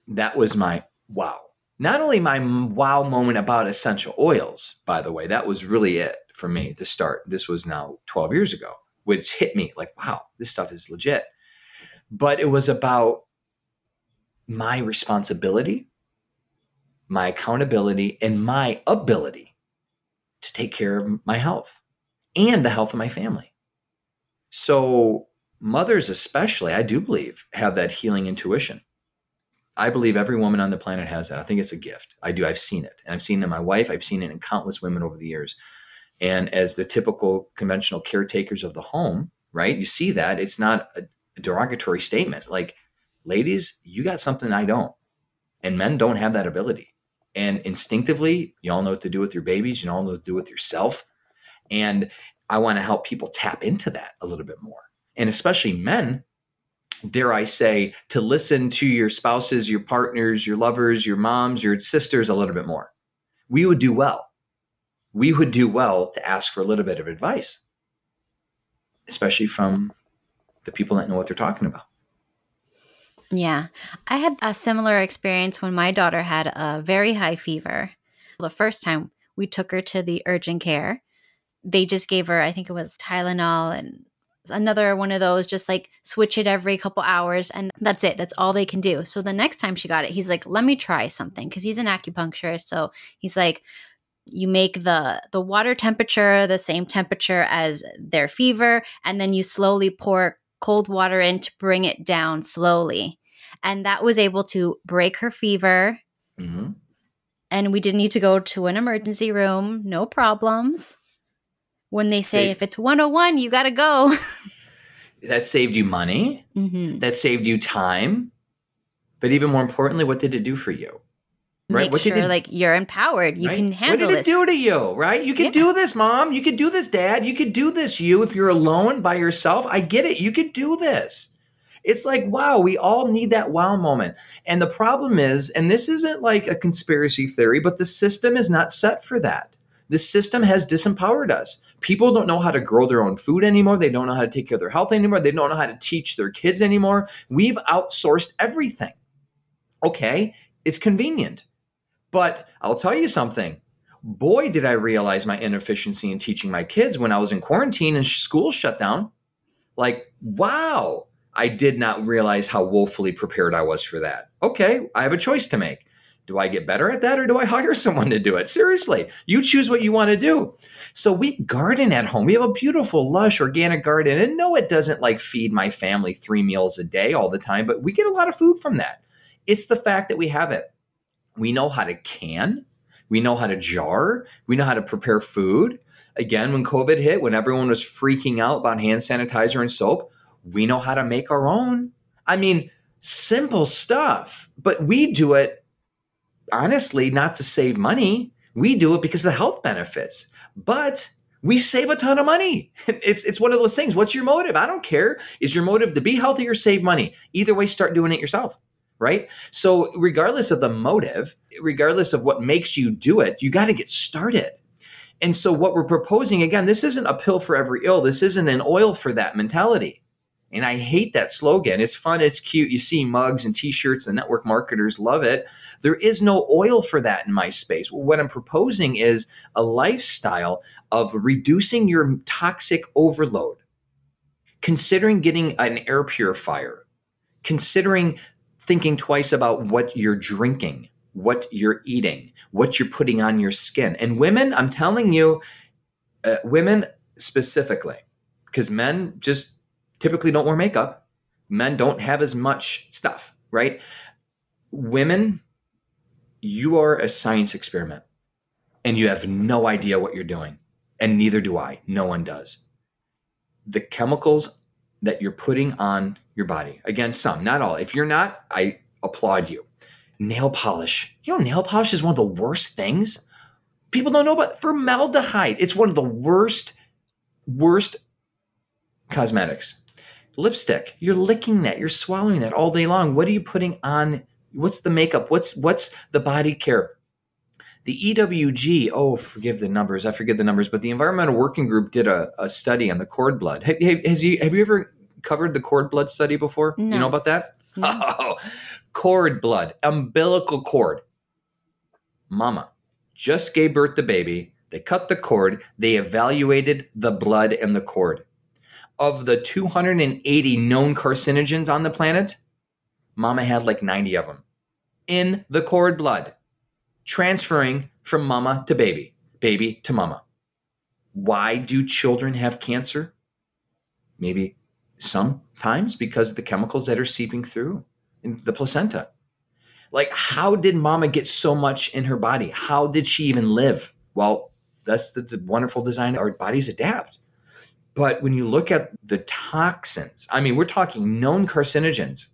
That was my wow. Not only my wow moment about essential oils, by the way, that was really it for me to start. This was now 12 years ago, which hit me like, wow, this stuff is legit. But it was about my responsibility, my accountability, and my ability to take care of my health and the health of my family. So, mothers, especially, I do believe, have that healing intuition. I believe every woman on the planet has that. I think it's a gift. I do. I've seen it. And I've seen it in my wife. I've seen it in countless women over the years. And as the typical conventional caretakers of the home, right, you see that it's not a, derogatory statement. Like, ladies, you got something I don't. And men don't have that ability. And instinctively, you all know what to do with your babies, you all know what to do with yourself. And I want to help people tap into that a little bit more. And especially men, dare I say, to listen to your spouses, your partners, your lovers, your moms, your sisters a little bit more. We would do well. We would do well to ask for a little bit of advice, especially from the people that know what they're talking about. Yeah. I had a similar experience when my daughter had a very high fever. The first time we took her to the urgent care, they just gave her, I think it was Tylenol and another one of those, just like switch it every couple hours and that's it. That's all they can do. So the next time she got it, he's like, let me try something because he's an acupuncturist. So he's like, you make the the water temperature the same temperature as their fever and then you slowly pour cold water in to bring it down slowly. And that was able to break her fever. Mm-hmm. and we didn't need to go to an emergency room. No problems. When they say if it's 101 you got to go. That saved you money. Mm-hmm. that saved you time. But even more importantly what did it do for you right Make what sure it, like you're empowered you right? can handle what did this. it do to you right you can yeah. do this mom you can do this dad you can do this you if you're alone by yourself i get it you could do this it's like, wow, we all need that wow moment. And the problem is, and this isn't like a conspiracy theory, but the system is not set for that. The system has disempowered us. People don't know how to grow their own food anymore. They don't know how to take care of their health anymore. They don't know how to teach their kids anymore. We've outsourced everything. Okay, it's convenient. But I'll tell you something. Boy, did I realize my inefficiency in teaching my kids when I was in quarantine and school shut down. Like, wow, I did not realize how woefully prepared I was for that. Okay, I have a choice to make. Do I get better at that or do I hire someone to do it? Seriously, you choose what you want to do. So we garden at home. We have a beautiful, lush, organic garden. And no, it doesn't like feed my family three meals a day all the time, but we get a lot of food from that. It's the fact that we have it. We know how to can, we know how to jar, we know how to prepare food. Again, when COVID hit, when everyone was freaking out about hand sanitizer and soap, we know how to make our own. I mean, simple stuff, but we do it honestly, not to save money. We do it because of the health benefits. But we save a ton of money. It's it's one of those things. What's your motive? I don't care. Is your motive to be healthy or save money? Either way, start doing it yourself. Right. So, regardless of the motive, regardless of what makes you do it, you got to get started. And so, what we're proposing again, this isn't a pill for every ill. This isn't an oil for that mentality. And I hate that slogan. It's fun, it's cute. You see mugs and t shirts, and network marketers love it. There is no oil for that in my space. What I'm proposing is a lifestyle of reducing your toxic overload, considering getting an air purifier, considering thinking twice about what you're drinking, what you're eating, what you're putting on your skin. And women, I'm telling you, uh, women specifically, because men just typically don't wear makeup. Men don't have as much stuff, right? Women, you are a science experiment and you have no idea what you're doing. And neither do I. No one does. The chemicals that you're putting on your body, again, some, not all. If you're not, I applaud you. Nail polish. You know, nail polish is one of the worst things. People don't know about formaldehyde. It's one of the worst, worst cosmetics. Lipstick. You're licking that. You're swallowing that all day long. What are you putting on? What's the makeup? What's what's the body care? The EWG, oh, forgive the numbers, I forget the numbers, but the Environmental Working Group did a, a study on the cord blood. Have, has you, have you ever covered the cord blood study before? No. You know about that? No. Oh, cord blood, umbilical cord. Mama just gave birth to baby. They cut the cord. They evaluated the blood and the cord. Of the 280 known carcinogens on the planet, mama had like 90 of them in the cord blood transferring from mama to baby, baby to mama. Why do children have cancer? Maybe sometimes because of the chemicals that are seeping through the placenta. Like, how did mama get so much in her body? How did she even live? Well, that's the, the wonderful design. Our bodies adapt. But when you look at the toxins, I mean, we're talking known carcinogens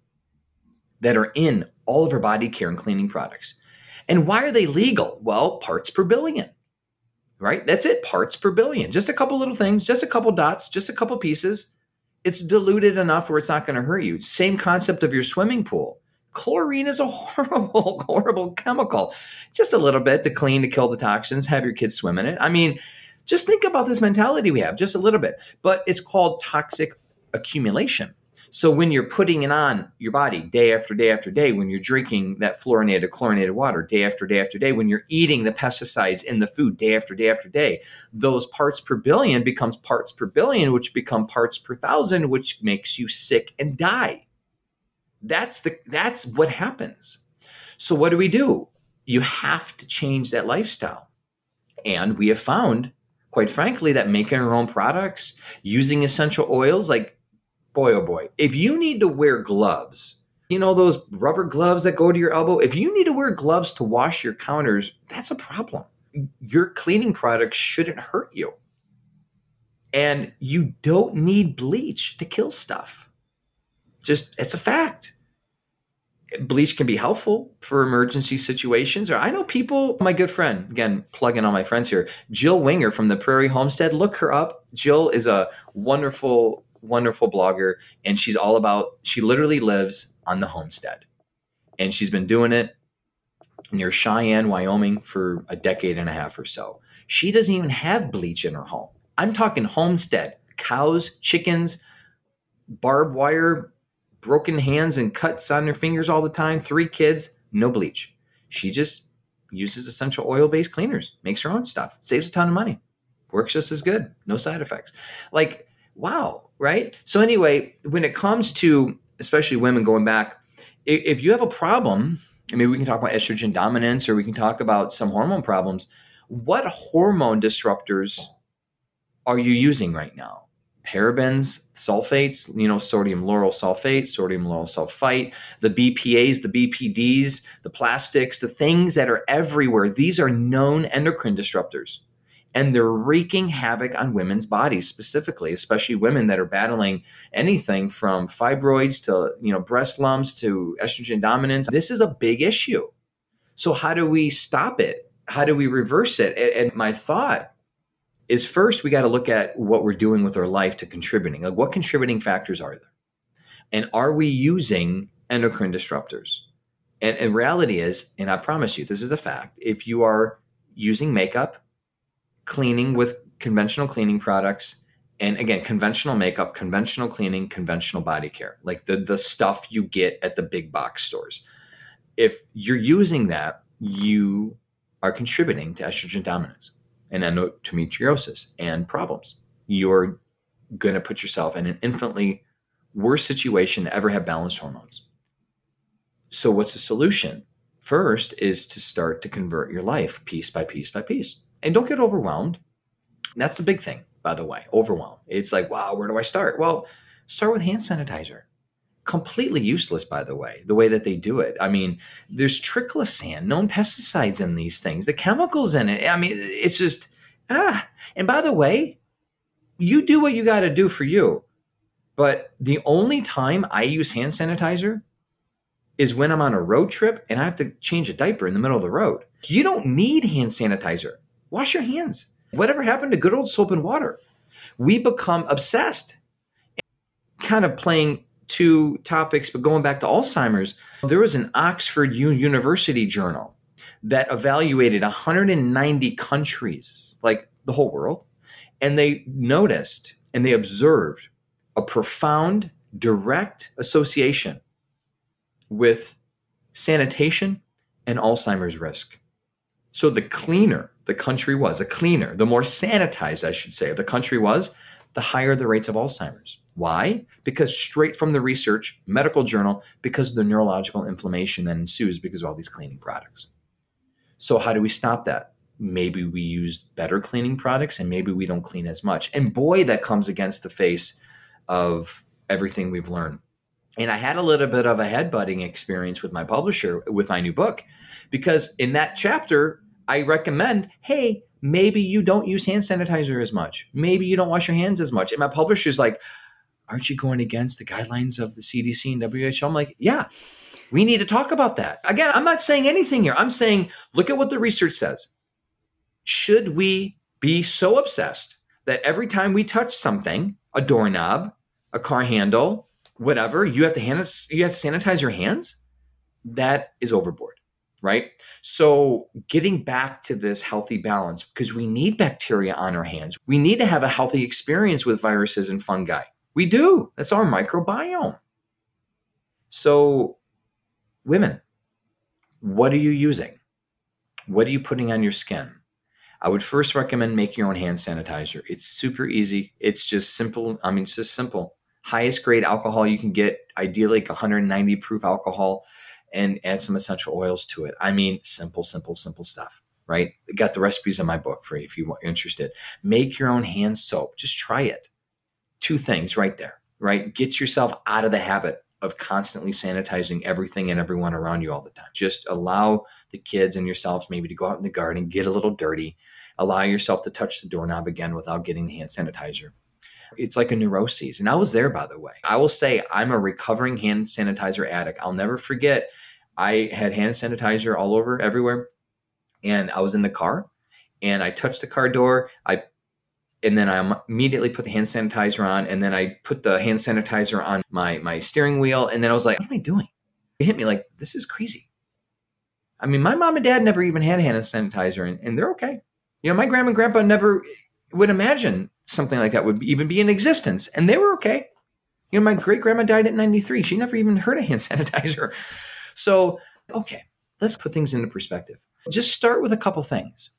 that are in all of our body care and cleaning products. And why are they legal? Well, parts per billion, right? That's it, parts per billion. Just a couple little things, just a couple dots, just a couple pieces. It's diluted enough where it's not going to hurt you. Same concept of your swimming pool. Chlorine is a horrible, horrible chemical. Just a little bit to clean, to kill the toxins, have your kids swim in it. I mean, just think about this mentality we have, just a little bit. But it's called toxic accumulation. So when you're putting it on your body day after day after day, when you're drinking that fluorinated, chlorinated water day after day after day, when you're eating the pesticides in the food day after day after day, those parts per billion becomes parts per billion, which become parts per thousand, which makes you sick and die. That's the that's what happens. So what do we do? You have to change that lifestyle. And we have found, quite frankly, that making our own products, using essential oils like boy, oh boy, if you need to wear gloves, you know, those rubber gloves that go to your elbow, if you need to wear gloves to wash your counters, that's a problem. Your cleaning products shouldn't hurt you. And you don't need bleach to kill stuff. Just, it's a fact. Bleach can be helpful for emergency situations. Or I know people, my good friend, again, plugging on my friends here, Jill Winger from the Prairie Homestead. Look her up. Jill is a wonderful wonderful blogger, and she's all about, she literally lives on the homestead. And she's been doing it near Cheyenne, Wyoming for a decade and a half or so. She doesn't even have bleach in her home. I'm talking homestead, cows, chickens, barbed wire, broken hands and cuts on her fingers all the time, three kids, no bleach. She just uses essential oil based cleaners, makes her own stuff, saves a ton of money, works just as good, no side effects. Like, wow, right? So anyway, when it comes to especially women going back, if you have a problem, I mean, we can talk about estrogen dominance or we can talk about some hormone problems. What hormone disruptors are you using right now? Parabens, sulfates, you know, sodium lauryl sulfate, sodium lauryl sulfite, the BPAs, the BPDs, the plastics, the things that are everywhere. These are known endocrine disruptors and they're wreaking havoc on women's bodies specifically especially women that are battling anything from fibroids to you know breast lumps to estrogen dominance. This is a big issue. So how do we stop it? How do we reverse it? And, my thought is first we got to look at what we're doing with our life to contributing. Like what contributing factors are there? And are we using endocrine disruptors? And, and reality is and i promise you this is a fact if you are using makeup cleaning with conventional cleaning products and again conventional makeup conventional cleaning conventional body care like the the stuff you get at the big box stores. If you're using that you are contributing to estrogen dominance and endometriosis and problems. You're going to put yourself in an infinitely worse situation to ever have balanced hormones. So what's the solution? First is to start to convert your life piece by piece by piece and don't get overwhelmed. That's the big thing, by the way. Overwhelm. It's like, wow, where do I start? Well, start with hand sanitizer. completely useless, by the way, the way that they do it. I mean, there's triclosan, known pesticides in these things, the chemicals in it. I mean, it's just, ah. And by the way, you do what you got to do for you. But the only time I use hand sanitizer is when I'm on a road trip and I have to change a diaper in the middle of the road. You don't need hand sanitizer. Wash your hands. Whatever happened to good old soap and water? We become obsessed. Kind of playing two topics, but going back to Alzheimer's, there was an Oxford University journal that evaluated 190 countries, like the whole world, and they noticed and they observed a profound direct association with sanitation and Alzheimer's risk. So the cleaner the country was, the cleaner, the more sanitized, I should say, the country was, the higher the rates of Alzheimer's. Why? Because straight from the research, medical journal, because of the neurological inflammation that ensues because of all these cleaning products. So, how do we stop that? Maybe we use better cleaning products and maybe we don't clean as much. And boy, that comes against the face of everything we've learned. And I had a little bit of a headbutting experience with my publisher with my new book because in that chapter, I recommend hey, maybe you don't use hand sanitizer as much. Maybe you don't wash your hands as much. And my publisher's like, aren't you going against the guidelines of the CDC and WHO? I'm like, yeah, we need to talk about that. Again, I'm not saying anything here. I'm saying, look at what the research says. Should we be so obsessed that every time we touch something, a doorknob, a car handle, whatever, you have to hand you have to sanitize your hands? That is overboard, right? So, getting back to this healthy balance because we need bacteria on our hands. We need to have a healthy experience with viruses and fungi. We do. That's our microbiome. So, women, what are you using? What are you putting on your skin? I would first recommend making your own hand sanitizer. It's super easy. It's just simple. I mean, it's just simple. Highest grade alcohol you can get, ideally like 190 proof alcohol, and add some essential oils to it. I mean, simple, simple, simple stuff, right? Got the recipes in my book for you if you're interested. Make your own hand soap. Just try it two things right there, right? Get yourself out of the habit of constantly sanitizing everything and everyone around you all the time. Just allow the kids and yourselves maybe to go out in the garden, get a little dirty, allow yourself to touch the doorknob again without getting the hand sanitizer. It's like a neuroses. And I was there, by the way. I will say I'm a recovering hand sanitizer addict. I'll never forget, I had hand sanitizer all over everywhere. And I was in the car and I touched the car door. I and then I immediately put the hand sanitizer on, and then I put the hand sanitizer on my my steering wheel, and then I was like, "What am I doing?" It hit me like, "This is crazy." I mean, my mom and dad never even had hand sanitizer, and, and they're okay. You know, my grandma and grandpa never would imagine something like that would even be in existence, and they were okay. You know, my great grandma died at 93. She never even heard of hand sanitizer. So, okay, let's put things into perspective. Just start with a couple things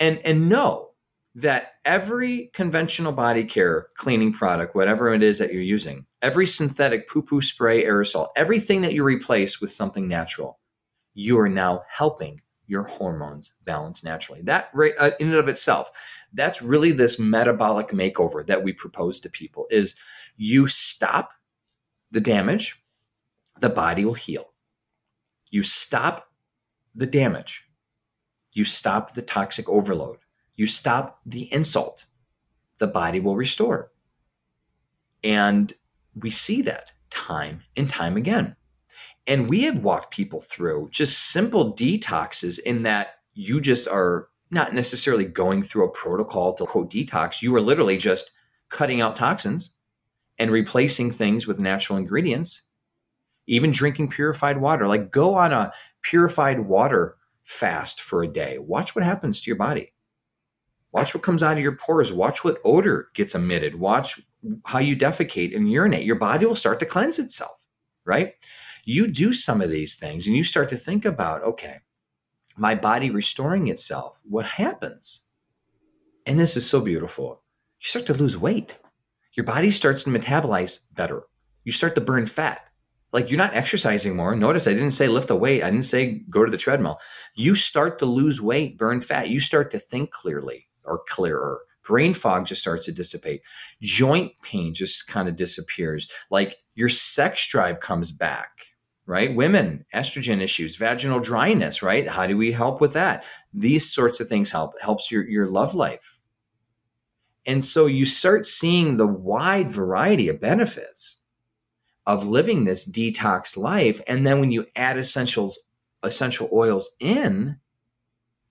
and and know that every conventional body care cleaning product, whatever it is that you're using, every synthetic poo poo spray, aerosol, everything that you replace with something natural, you are now helping your hormones balance naturally. That right uh, in and of itself, that's really this metabolic makeover that we propose to people is you stop the damage, the body will heal. You stop the damage, you stop the toxic overload you stop the insult, the body will restore. And we see that time and time again. And we have walked people through just simple detoxes in that you just are not necessarily going through a protocol to quote detox. You are literally just cutting out toxins and replacing things with natural ingredients, even drinking purified water. Like go on a purified water fast for a day. Watch what happens to your body. Watch what comes out of your pores. Watch what odor gets emitted. Watch how you defecate and urinate. Your body will start to cleanse itself, right? You do some of these things and you start to think about, okay, my body restoring itself. What happens? And this is so beautiful. You start to lose weight. Your body starts to metabolize better. You start to burn fat. Like you're not exercising more. Notice I didn't say lift a weight. I didn't say go to the treadmill. You start to lose weight, burn fat. You start to think clearly or clearer, Brain fog just starts to dissipate. Joint pain just kind of disappears. Like your sex drive comes back, right? Women, estrogen issues, vaginal dryness, right? How do we help with that? These sorts of things help. Helps your, your love life. And so you start seeing the wide variety of benefits of living this detox life. And then when you add essentials, essential oils in,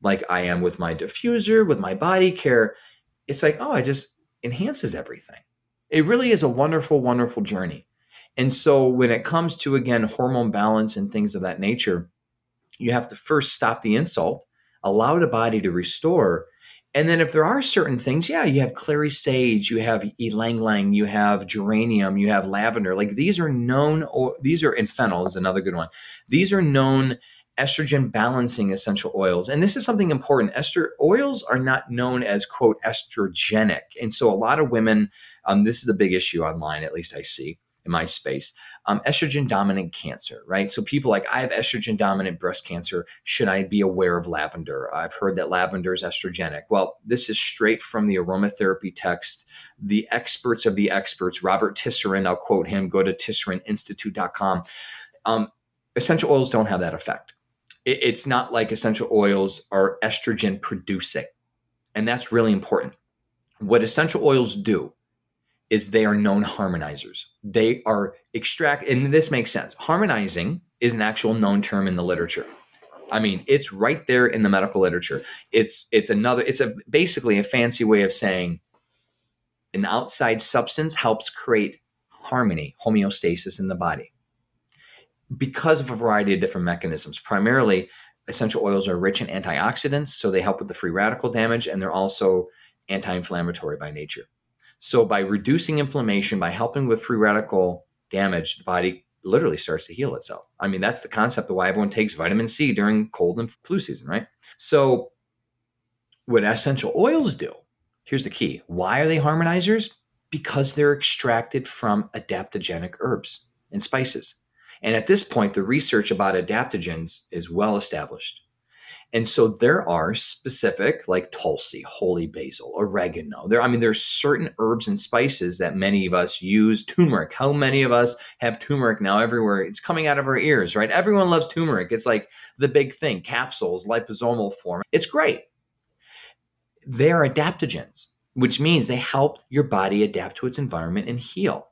like I am with my diffuser, with my body care, it's like, oh, I just enhances everything. It really is a wonderful, wonderful journey. And so when it comes to, again, hormone balance and things of that nature, you have to first stop the insult, allow the body to restore. And then if there are certain things, yeah, you have clary sage, you have ylang ylang, you have geranium, you have lavender. Like these are known, or these are, and fennel is another good one. These are known estrogen balancing essential oils. And this is something important. Ester oils are not known as quote estrogenic. And so a lot of women, um, this is a big issue online, at least I see in my space. Um, estrogen dominant cancer, right? So people like, I have estrogen dominant breast cancer. Should I be aware of lavender? I've heard that lavender is estrogenic. Well, this is straight from the aromatherapy text. The experts of the experts, Robert Tisserand, I'll quote him, go to tisserandinstitute.com. Um, essential oils don't have that effect it, it's not like essential oils are estrogen producing. And that's really important. What essential oils do is they are known harmonizers. They are extract, and this makes sense. Harmonizing is an actual known term in the literature. I mean, it's right there in the medical literature. It's it's another. It's a basically a fancy way of saying an outside substance helps create harmony, homeostasis in the body because of a variety of different mechanisms. Primarily, essential oils are rich in antioxidants, so they help with the free radical damage, and they're also anti inflammatory by nature. So, by reducing inflammation, by helping with free radical damage, the body literally starts to heal itself. I mean, that's the concept of why everyone takes vitamin C during cold and flu season, right? So, what essential oils do, here's the key why are they harmonizers? Because they're extracted from adaptogenic herbs and spices. And at this point, the research about adaptogens is well established. And so there are specific, like tulsi, holy basil, oregano. There, I mean, there's certain herbs and spices that many of us use. Turmeric. How many of us have turmeric now everywhere? It's coming out of our ears, right? Everyone loves turmeric. It's like the big thing. Capsules, liposomal form. It's great. They are adaptogens, which means they help your body adapt to its environment and heal.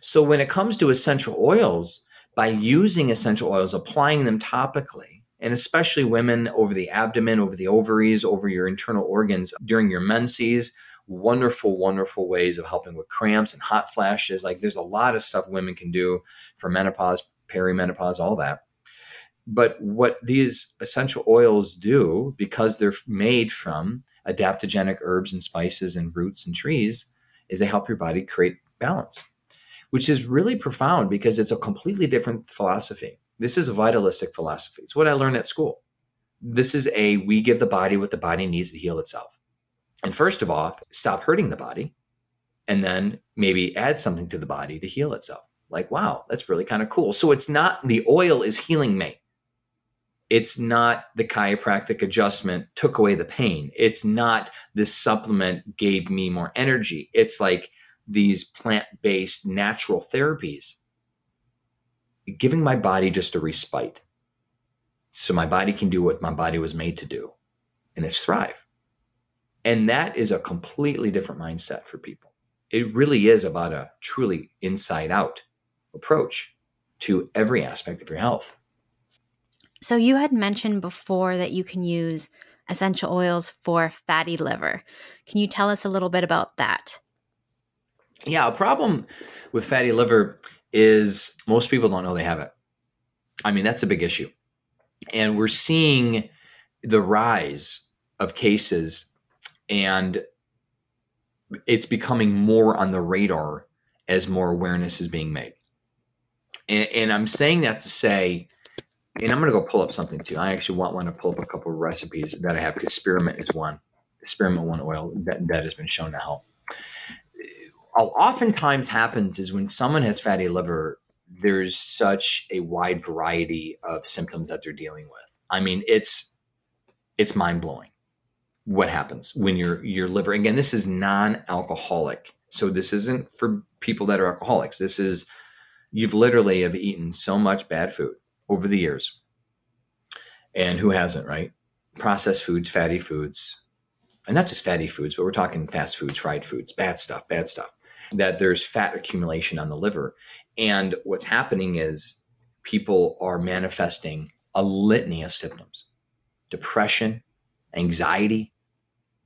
So when it comes to essential oils, by using essential oils, applying them topically, and especially women over the abdomen, over the ovaries, over your internal organs during your menses. Wonderful, wonderful ways of helping with cramps and hot flashes. Like there's a lot of stuff women can do for menopause, perimenopause, all that. But what these essential oils do, because they're made from adaptogenic herbs and spices and roots and trees, is they help your body create balance which is really profound because it's a completely different philosophy. This is a vitalistic philosophy. It's what I learned at school. This is a we give the body what the body needs to heal itself. And first of all, stop hurting the body and then maybe add something to the body to heal itself. Like, wow, that's really kind of cool. So it's not the oil is healing me. It's not the chiropractic adjustment took away the pain. It's not this supplement gave me more energy. It's like these plant based natural therapies, giving my body just a respite so my body can do what my body was made to do, and it's thrive. And that is a completely different mindset for people. It really is about a truly inside out approach to every aspect of your health. So, you had mentioned before that you can use essential oils for fatty liver. Can you tell us a little bit about that? Yeah, a problem with fatty liver is most people don't know they have it. I mean, that's a big issue. And we're seeing the rise of cases, and it's becoming more on the radar as more awareness is being made. And, and I'm saying that to say, and I'm going to go pull up something too. I actually want, want to pull up a couple of recipes that I have because spearmint is one. Spearmint one oil that, that has been shown to help oftentimes happens is when someone has fatty liver, there's such a wide variety of symptoms that they're dealing with. I mean, it's it's mind blowing. what happens when your your liver again this is non-alcoholic so this isn't for people that are alcoholics this is you've literally have eaten so much bad food over the years and who hasn't right processed foods fatty foods and not just fatty foods but we're talking fast foods fried foods bad stuff bad stuff that there's fat accumulation on the liver. And what's happening is people are manifesting a litany of symptoms. Depression anxiety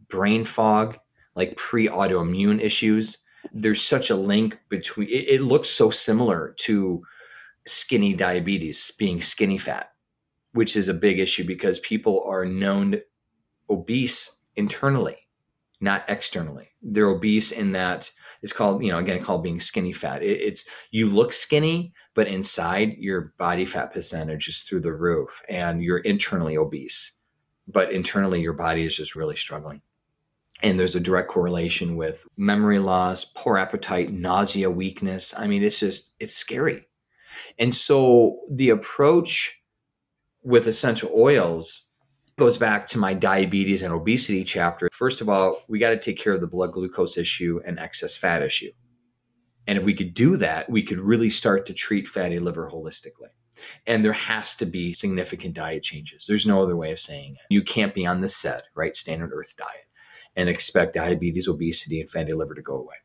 brain fog like pre-autoimmune issues. There's such a link between it, it looks so similar to skinny diabetes being skinny fat which is a big issue because people are known obese internally not externally. They're obese in that it's called you know again called being skinny fat. It, it's you look skinny but inside your body fat percentage is through the roof and you're internally obese but internally your body is just really struggling. And there's a direct correlation with memory loss poor appetite nausea weakness. I mean it's just it's scary. And so the approach with essential oils goes back to my diabetes and obesity chapter. First of all we got to take care of the blood glucose issue and excess fat issue. And if we could do that we could really start to treat fatty liver holistically. And there has to be significant diet changes. There's no other way of saying it. You can't be on the set right standard earth diet and expect diabetes, obesity, and fatty liver to go away.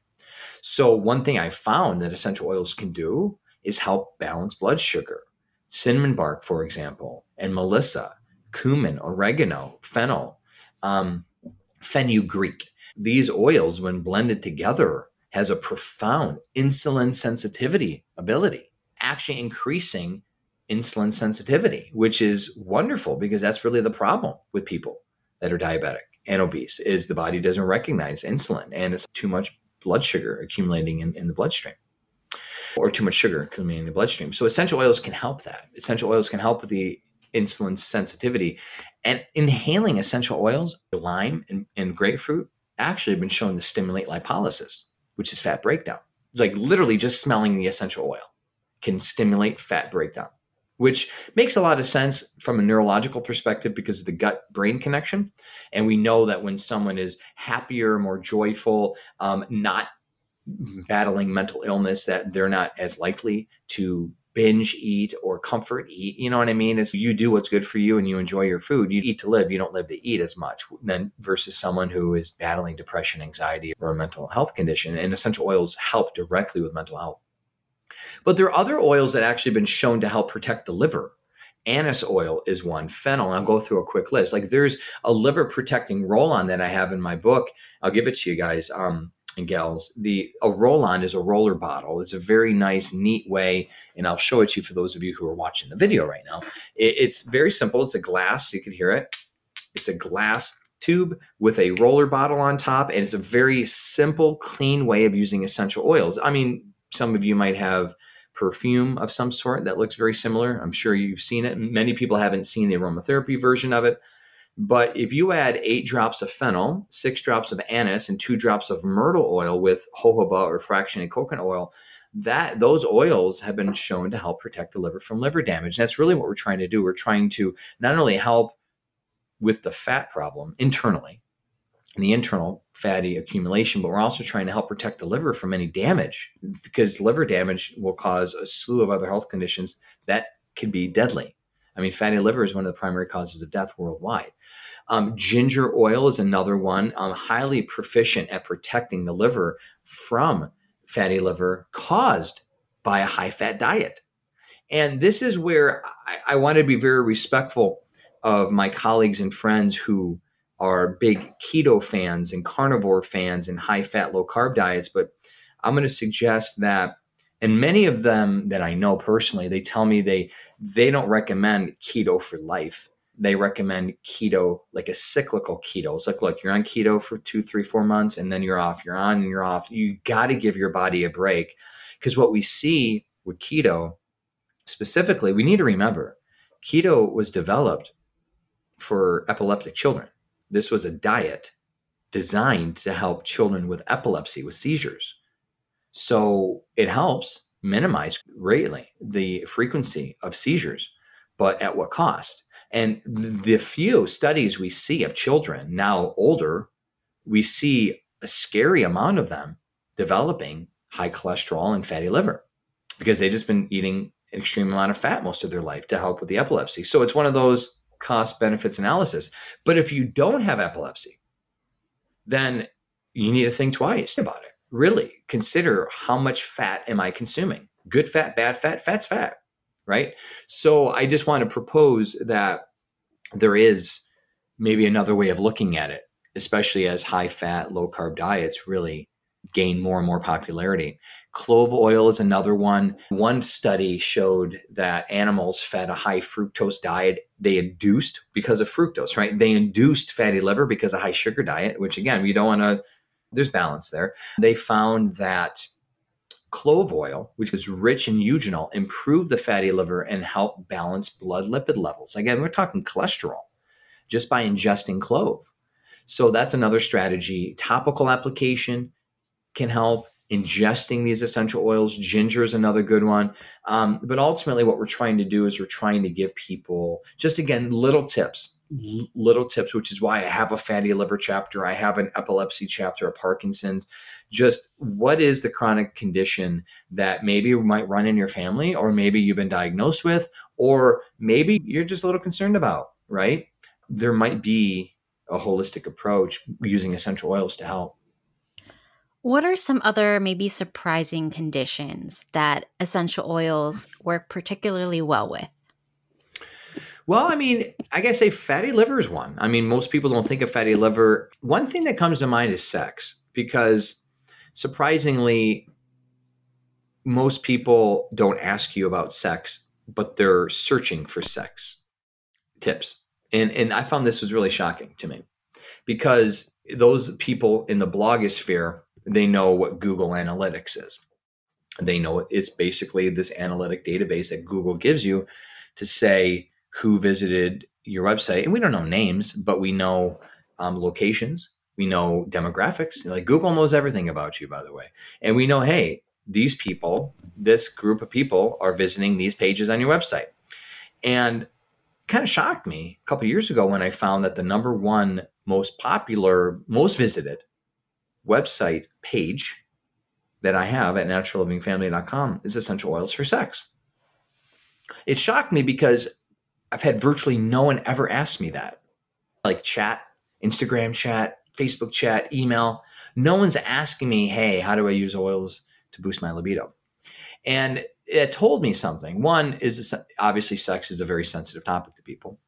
So, one thing I found that essential oils can do is help balance blood sugar. Cinnamon bark, for example, and melissa, cumin, oregano, fennel, um, fenugreek. These oils, when blended together, has a profound insulin sensitivity ability, actually increasing insulin sensitivity, which is wonderful because that's really the problem with people that are diabetic and obese is the body doesn't recognize insulin and it's too much blood sugar accumulating in, in the bloodstream or too much sugar accumulating in the bloodstream. So essential oils can help that. Essential oils can help with the insulin sensitivity. And inhaling essential oils, lime and, and grapefruit, actually have been shown to stimulate lipolysis, which is fat breakdown. Like literally just smelling the essential oil can stimulate fat breakdown which makes a lot of sense from a neurological perspective because of the gut brain connection. And we know that when someone is happier, more joyful, um, not battling mental illness, that they're not as likely to binge eat or comfort eat. You know what I mean? It's you do what's good for you and you enjoy your food. You eat to live, you don't live to eat as much than versus someone who is battling depression, anxiety, or a mental health condition. And essential oils help directly with mental health. But there are other oils that actually been shown to help protect the liver. Anise oil is one, fennel. I'll go through a quick list. Like there's a liver protecting roll on that I have in my book. I'll give it to you guys. Um, and gals, the a roll-on is a roller bottle. It's a very nice, neat way, and I'll show it to you for those of you who are watching the video right now. It, it's very simple. It's a glass. You can hear it. It's a glass tube with a roller bottle on top, and it's a very simple, clean way of using essential oils. I mean, some of you might have perfume of some sort that looks very similar. I'm sure you've seen it. Many people haven't seen the aromatherapy version of it. But if you add eight drops of fennel, six drops of anise, and two drops of myrtle oil with jojoba or fractionated coconut oil, that those oils have been shown to help protect the liver from liver damage. And that's really what we're trying to do. We're trying to not only help with the fat problem internally, the internal fatty accumulation, but we're also trying to help protect the liver from any damage because liver damage will cause a slew of other health conditions that can be deadly. I mean, fatty liver is one of the primary causes of death worldwide. Um, ginger oil is another one, um, highly proficient at protecting the liver from fatty liver caused by a high fat diet. And this is where I, I want to be very respectful of my colleagues and friends who are big keto fans and carnivore fans and high fat, low carb diets. But I'm going to suggest that, and many of them that I know personally, they tell me they they don't recommend keto for life. They recommend keto like a cyclical keto. It's like, look, you're on keto for two, three, four months, and then you're off. You're on and you're off. You got to give your body a break because what we see with keto specifically, we need to remember keto was developed for epileptic children this was a diet designed to help children with epilepsy, with seizures. So it helps minimize greatly the frequency of seizures, but at what cost? And the few studies we see of children now older, we see a scary amount of them developing high cholesterol and fatty liver because they've just been eating an extreme amount of fat most of their life to help with the epilepsy. So it's one of those cost benefits analysis. But if you don't have epilepsy, then you need to think twice about it. Really consider how much fat am I consuming? Good fat, bad fat, fat's fat, right? So I just want to propose that there is maybe another way of looking at it, especially as high fat, low carb diets really gain more and more popularity. Clove oil is another one. One study showed that animals fed a high fructose diet. They induced, because of fructose, right? They induced fatty liver because of a high sugar diet, which again, we don't want to, there's balance there. They found that clove oil, which is rich in eugenol, improve the fatty liver and help balance blood lipid levels. Again, we're talking cholesterol just by ingesting clove. So that's another strategy. Topical application can help ingesting these essential oils. Ginger is another good one. Um, but ultimately, what we're trying to do is we're trying to give people just again little tips, little tips, which is why I have a fatty liver chapter, I have an epilepsy chapter, a Parkinson's. Just what is the chronic condition that maybe might run in your family, or maybe you've been diagnosed with, or maybe you're just a little concerned about, right? There might be a holistic approach using essential oils to help. What are some other maybe surprising conditions that essential oils work particularly well with? Well, I mean, I guess a fatty liver is one. I mean, most people don't think of fatty liver. One thing that comes to mind is sex, because surprisingly, most people don't ask you about sex, but they're searching for sex tips. And and I found this was really shocking to me because those people in the blogosphere they know what Google Analytics is. They know it's basically this analytic database that Google gives you to say who visited your website. And we don't know names, but we know um, locations, we know demographics. Like Google knows everything about you, by the way. And we know, hey, these people, this group of people are visiting these pages on your website. And kind of shocked me a couple years ago when I found that the number one most popular, most visited website page that I have at naturallivingfamily.com is essential oils for sex. It shocked me because I've had virtually no one ever ask me that. Like chat, Instagram chat, Facebook chat, email. No one's asking me, hey, how do I use oils to boost my libido? And it told me something. One is obviously sex is a very sensitive topic to people.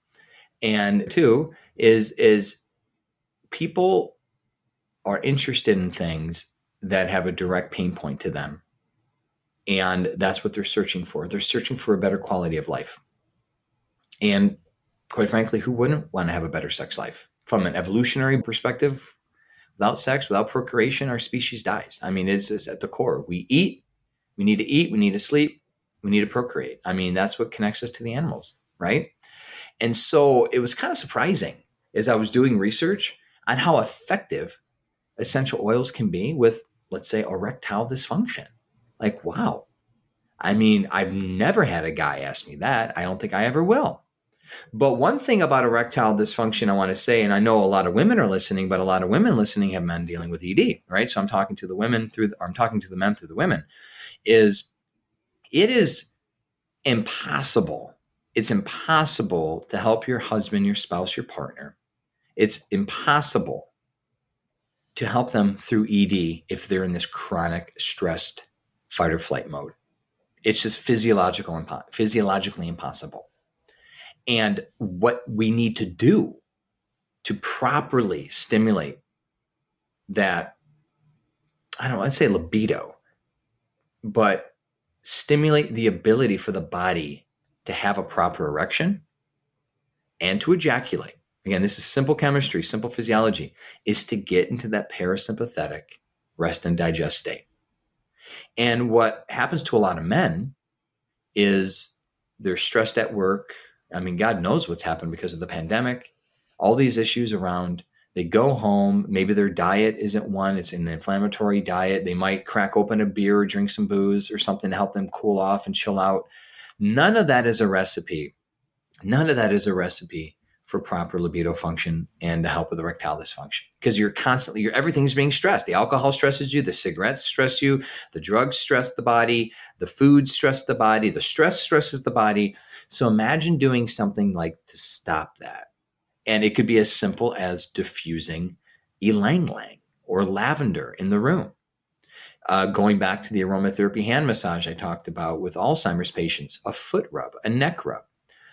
And two is is people are interested in things that have a direct pain point to them. And that's what they're searching for. They're searching for a better quality of life. And quite frankly, who wouldn't want to have a better sex life? From an evolutionary perspective, without sex, without procreation, our species dies. I mean, it's, it's at the core. We eat, we need to eat, we need to sleep, we need to procreate. I mean, that's what connects us to the animals, right? And so it was kind of surprising as I was doing research on how effective essential oils can be with, let's say, erectile dysfunction. Like, wow. I mean, I've never had a guy ask me that. I don't think I ever will. But one thing about erectile dysfunction I want to say, and I know a lot of women are listening, but a lot of women listening have men dealing with ED, right? So I'm talking to the women through, the, I'm talking to the men through the women, is it is impossible. It's impossible to help your husband, your spouse, your partner. It's impossible to help them through ED if they're in this chronic stressed fight or flight mode. It's just physiological physiologically impossible. And what we need to do to properly stimulate that, I don't know, I'd say libido, but stimulate the ability for the body to have a proper erection and to ejaculate again, this is simple chemistry, simple physiology, is to get into that parasympathetic rest and digest state. And what happens to a lot of men is they're stressed at work. I mean, God knows what's happened because of the pandemic, all these issues around. They go home, maybe their diet isn't one, it's an inflammatory diet. They might crack open a beer or drink some booze or something to help them cool off and chill out. None of that is a recipe None of that is a recipe for proper libido function and to help with erectile dysfunction. Because you're constantly you're everything's being stressed. The alcohol stresses you the cigarettes stress you the drugs stress the body the food stress the body the stress stresses the body. So imagine doing something like to stop that. And it could be as simple as diffusing ylang ylang or lavender in the room. Uh, going back to the aromatherapy hand massage i talked about with alzheimer's patients a foot rub a neck rub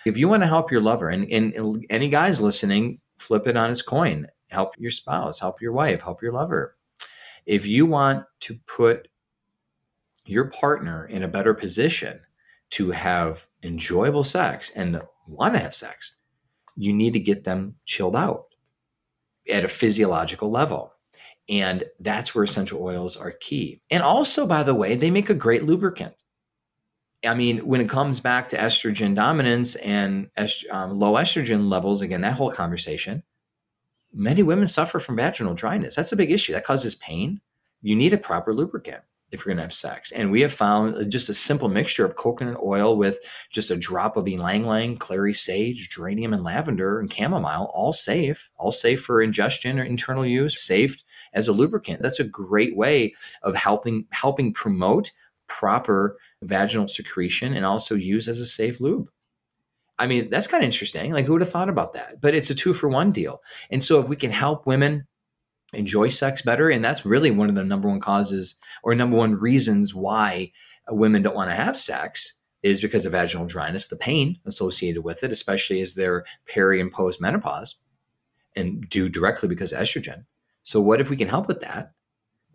if you want to help your lover, and, and any guys listening, flip it on its coin. Help your spouse, help your wife, help your lover. If you want to put your partner in a better position to have enjoyable sex and want to have sex, you need to get them chilled out at a physiological level. And that's where essential oils are key. And also, by the way, they make a great lubricant. I mean, when it comes back to estrogen dominance and est- um, low estrogen levels, again, that whole conversation, many women suffer from vaginal dryness. That's a big issue. That causes pain. You need a proper lubricant if you're going to have sex. And we have found just a simple mixture of coconut oil with just a drop of ylang ylang, clary sage, geranium, and lavender and chamomile, all safe, all safe for ingestion or internal use, safe as a lubricant. That's a great way of helping helping promote proper vaginal secretion and also use as a safe lube. I mean, that's kind of interesting. Like, who would have thought about that? But it's a two for one deal. And so, if we can help women enjoy sex better, and that's really one of the number one causes or number one reasons why women don't want to have sex is because of vaginal dryness, the pain associated with it, especially as they're peri and post menopause and due directly because of estrogen. So, what if we can help with that?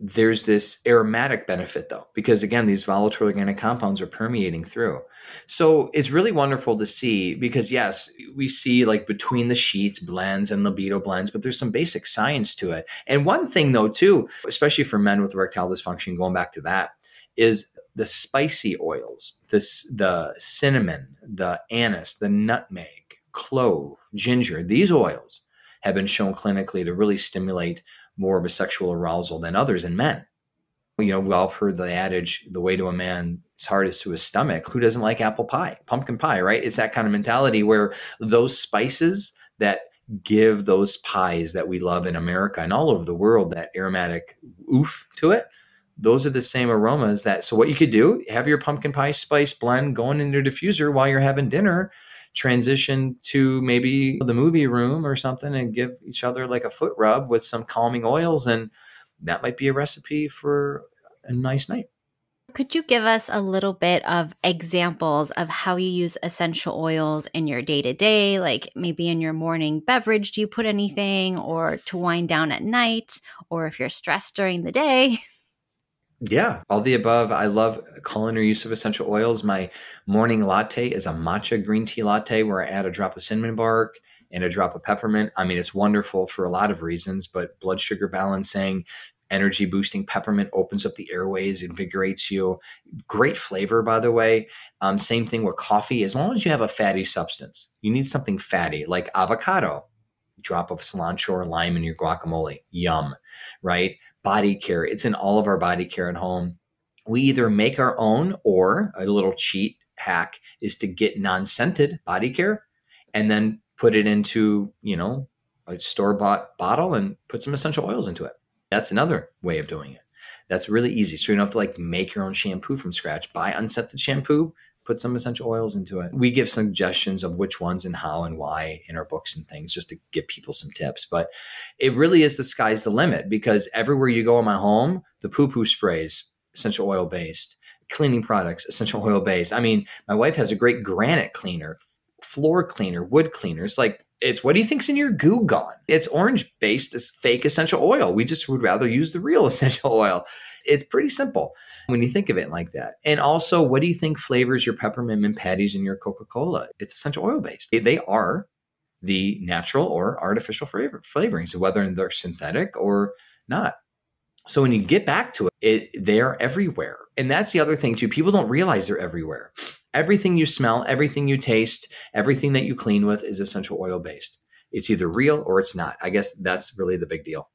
There's this aromatic benefit though because again these volatile organic compounds are permeating through. So it's really wonderful to see because yes we see like between the sheets blends and libido blends but there's some basic science to it. And one thing though too especially for men with erectile dysfunction going back to that is the spicy oils this the cinnamon the anise the nutmeg clove ginger these oils have been shown clinically to really stimulate more of a sexual arousal than others in men. You know, we've all heard the adage, the way to a man's heart is to his stomach. Who doesn't like apple pie, pumpkin pie, right? It's that kind of mentality where those spices that give those pies that we love in America and all over the world that aromatic oof to it. Those are the same aromas that. So, what you could do, have your pumpkin pie spice blend going in your diffuser while you're having dinner transition to maybe the movie room or something and give each other like a foot rub with some calming oils. And that might be a recipe for a nice night. Could you give us a little bit of examples of how you use essential oils in your day to day? Like maybe in your morning beverage, do you put anything, or to wind down at night, or if you're stressed during the day? Yeah, all the above. I love culinary use of essential oils. My morning latte is a matcha green tea latte where I add a drop of cinnamon bark and a drop of peppermint. I mean, it's wonderful for a lot of reasons, but blood sugar balancing, energy boosting peppermint opens up the airways, invigorates you. Great flavor, by the way. Um, same thing with coffee. As long as you have a fatty substance, you need something fatty like avocado. Drop of cilantro or lime in your guacamole. Yum, right? Body care. It's in all of our body care at home. We either make our own or a little cheat hack is to get non-scented body care and then put it into, you know, a store-bought bottle and put some essential oils into it. That's another way of doing it. That's really easy. So you don't have to like make your own shampoo from scratch. Buy unscented shampoo, put some essential oils into it. We give suggestions of which ones and how and why in our books and things just to give people some tips. But it really is the sky's the limit because everywhere you go in my home, the poo poo sprays, essential oil based, cleaning products, essential oil based. I mean, my wife has a great granite cleaner, floor cleaner, wood cleaner. It's like, it's what do you think's in your goo gone? It's orange based, fake essential oil. We just would rather use the real essential oil. It's pretty simple when you think of it like that. And also, what do you think flavors your peppermint mint patties and your Coca Cola? It's essential oil based. They are the natural or artificial flavor, flavorings, whether they're synthetic or not. So when you get back to it, it, they're everywhere. And that's the other thing too. People don't realize they're everywhere. Everything you smell, everything you taste, everything that you clean with is essential oil based. It's either real or it's not. I guess that's really the big deal.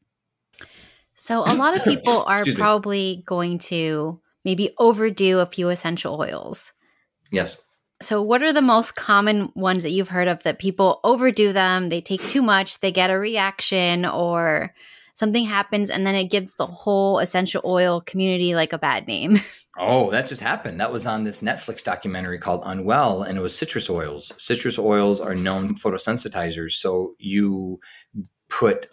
So a lot of people are probably going to maybe overdo a few essential oils. Yes. So, what are the most common ones that you've heard of that people overdo them? They take too much, they get a reaction, or something happens, and then it gives the whole essential oil community like a bad name. Oh, that just happened. That was on this Netflix documentary called Unwell, and it was citrus oils. Citrus oils are known photosensitizers. So you put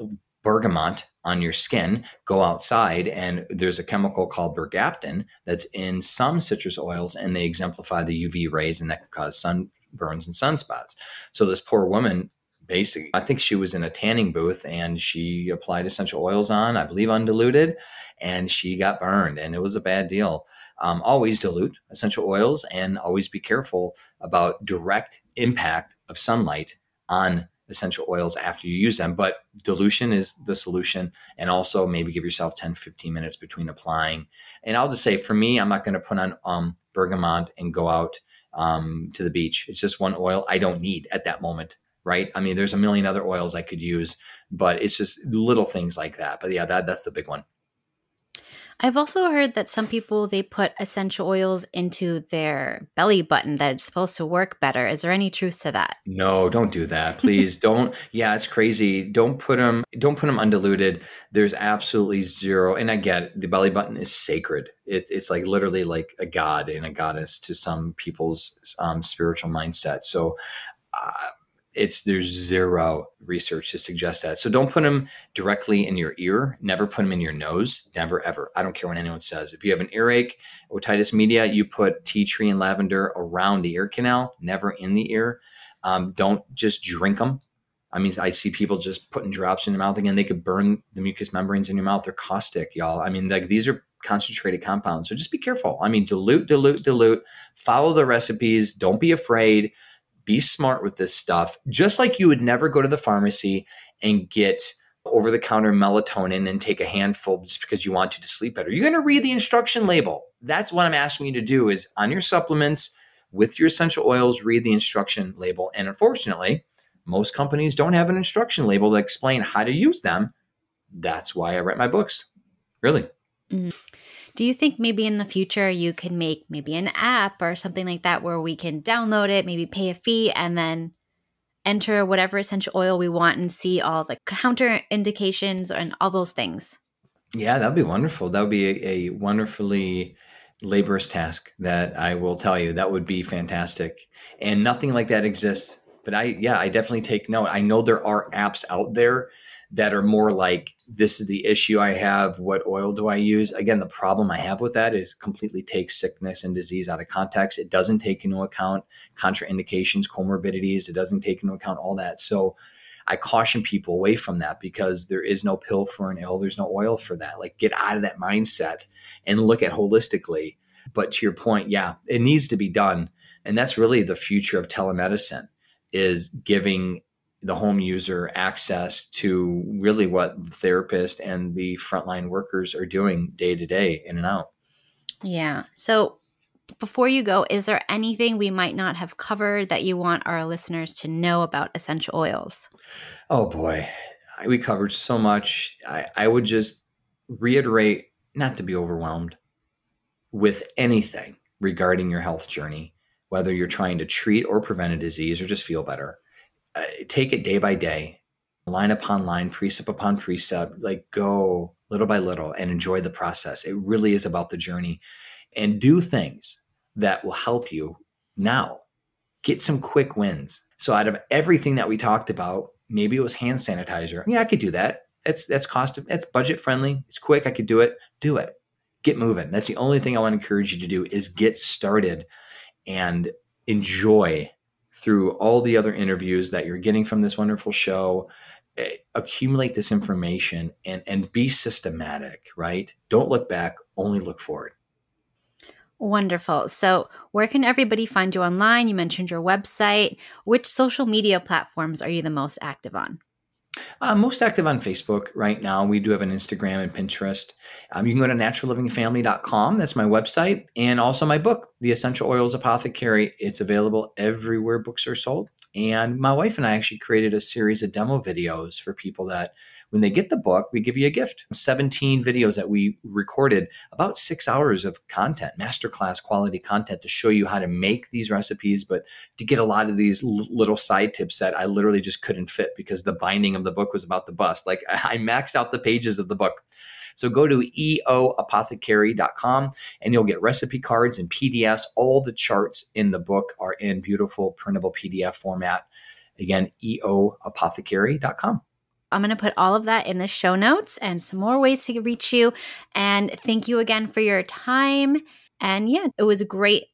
bergamot on your skin, go outside, and there's a chemical called bergapten that's in some citrus oils, and they exemplify the UV rays, and that could cause sunburns and sunspots. So this poor woman basically i think she was in a tanning booth and she applied essential oils on i believe undiluted and she got burned and it was a bad deal um, always dilute essential oils and always be careful about direct impact of sunlight on essential oils after you use them but dilution is the solution and also maybe give yourself 10 15 minutes between applying and i'll just say for me i'm not going to put on um, bergamot and go out um, to the beach it's just one oil i don't need at that moment right? I mean, there's a million other oils I could use, but it's just little things like that. But yeah, that that's the big one. I've also heard that some people they put essential oils into their belly button that it's supposed to work better. Is there any truth to that? No, don't do that. Please don't. Yeah, it's crazy. Don't put them don't put them undiluted. There's absolutely zero and I get it. The belly button is sacred. It's it's like literally like a god and a goddess to some people's um, spiritual mindset. So uh, it's there's zero research to suggest that. So don't put them directly in your ear. Never put them in your nose. Never ever. I don't care what anyone says. If you have an earache, otitis media, you put tea tree and lavender around the ear canal, never in the ear. Um, don't just drink them. I mean, I see people just putting drops in their mouth again. They could burn the mucous membranes in your mouth. They're caustic, y'all. I mean, like these are concentrated compounds. So just be careful. I mean, dilute, dilute, dilute. Follow the recipes. Don't be afraid be smart with this stuff, just like you would never go to the pharmacy and get over the counter melatonin and take a handful just because you want to to sleep better. You're going to read the instruction label. That's what I'm asking you to do is on your supplements with your essential oils, read the instruction label. And unfortunately, most companies don't have an instruction label to explain how to use them. That's why I write my books. Really. Mm-hmm. Do you think maybe in the future you can make maybe an app or something like that where we can download it, maybe pay a fee, and then enter whatever essential oil we want and see all the counter indications and all those things? Yeah, that'd be wonderful. That would be a, a wonderfully laborious task that I will tell you. That would be fantastic. And nothing like that exists. But I, yeah, I definitely take note. I know there are apps out there that are more like this is the issue I have. What oil do I use? Again, the problem I have with that is completely takes sickness and disease out of context. It doesn't take into account contraindications, comorbidities. It doesn't take into account all that. So I caution people away from that because there is no pill for an ill. There's no oil for that. Like get out of that mindset and look at holistically. But to your point, yeah, it needs to be done. And that's really the future of telemedicine is giving the home user access to really what the therapist and the frontline workers are doing day to day in and out. Yeah. So before you go, is there anything we might not have covered that you want our listeners to know about essential oils? Oh boy, we covered so much. I, I would just reiterate not to be overwhelmed with anything regarding your health journey, whether you're trying to treat or prevent a disease or just feel better Uh, take it day by day, line upon line, precept upon precept, like go little by little and enjoy the process. It really is about the journey and do things that will help you now. Get some quick wins. So out of everything that we talked about, maybe it was hand sanitizer. Yeah, I could do that. It's that's cost it's budget friendly. It's quick. I could do it. Do it. Get moving. That's the only thing I want to encourage you to do is get started and enjoy through all the other interviews that you're getting from this wonderful show eh, accumulate this information and and be systematic right don't look back only look forward Wonderful. So, where can everybody find you online? You mentioned your website. Which social media platforms are you the most active on? Uh, most active on Facebook right now. We do have an Instagram and Pinterest. Um, you can go to naturallivingfamily.com. That's my website. And also my book, The Essential Oils Apothecary. It's available everywhere books are sold. And my wife and I actually created a series of demo videos for people that When they get the book, we give you a gift 17 videos that we recorded, about six hours of content, masterclass quality content to show you how to make these recipes, but to get a lot of these l- little side tips that I literally just couldn't fit because the binding of the book was about the bust. Like I maxed out the pages of the book. So go to eoapothecary.com and you'll get recipe cards and PDFs. All the charts in the book are in beautiful printable PDF format. Again, eoapothecary.com. I'm going to put all of that in the show notes and some more ways to reach you. And thank you again for your time. And yeah, it was great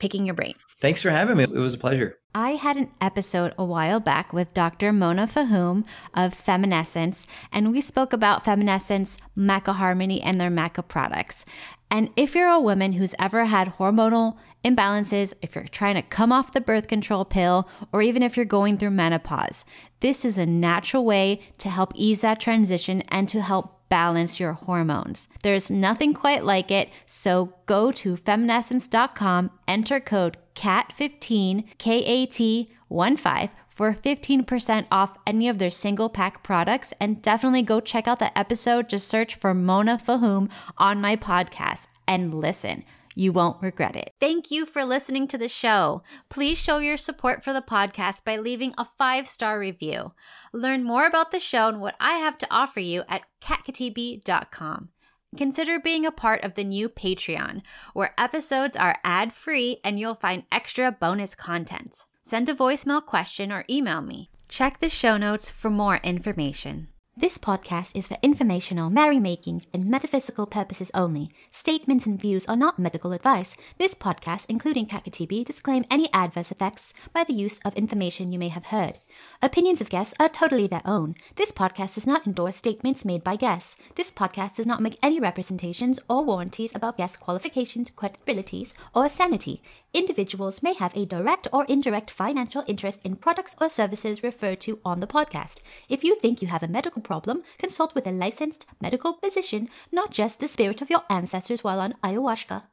picking your brain. Thanks for having me. It was a pleasure. I had an episode a while back with Dr. Mona Fahim of Femmenessence, and we spoke about Femmenessence, Maca Harmony, and their Maca products. And if you're a woman who's ever had hormonal imbalances, if you're trying to come off the birth control pill, or even if you're going through menopause, this is a natural way to help ease that transition and to help balance your hormones. There's nothing quite like it, so go to femmenessence.com, enter code KAT15, K A T 1 5 for 15% off any of their single pack products. And definitely go check out the episode. Just search for Mona Fahim on my podcast and listen. You won't regret it. Thank you for listening to the show. Please show your support for the podcast by leaving a five star review. Learn more about the show and what I have to offer you at katkhatibi.com. Consider being a part of the new Patreon, where episodes are ad free and you'll find extra bonus content. Send a voicemail question or email me. Check the show notes for more information. This podcast is for informational, merrymakings, and metaphysical purposes only. Statements and views are not medical advice. This podcast, including Kat Khatibi, disclaim any adverse effects by the use of information you may have heard. Opinions of guests are totally their own. This podcast does not endorse statements made by guests. This podcast does not make any representations or warranties about guest qualifications, credibilities, or sanity. Individuals may have a direct or indirect financial interest in products or services referred to on the podcast. If you think you have a medical problem, consult with a licensed medical physician, not just the spirit of your ancestors while on ayahuasca.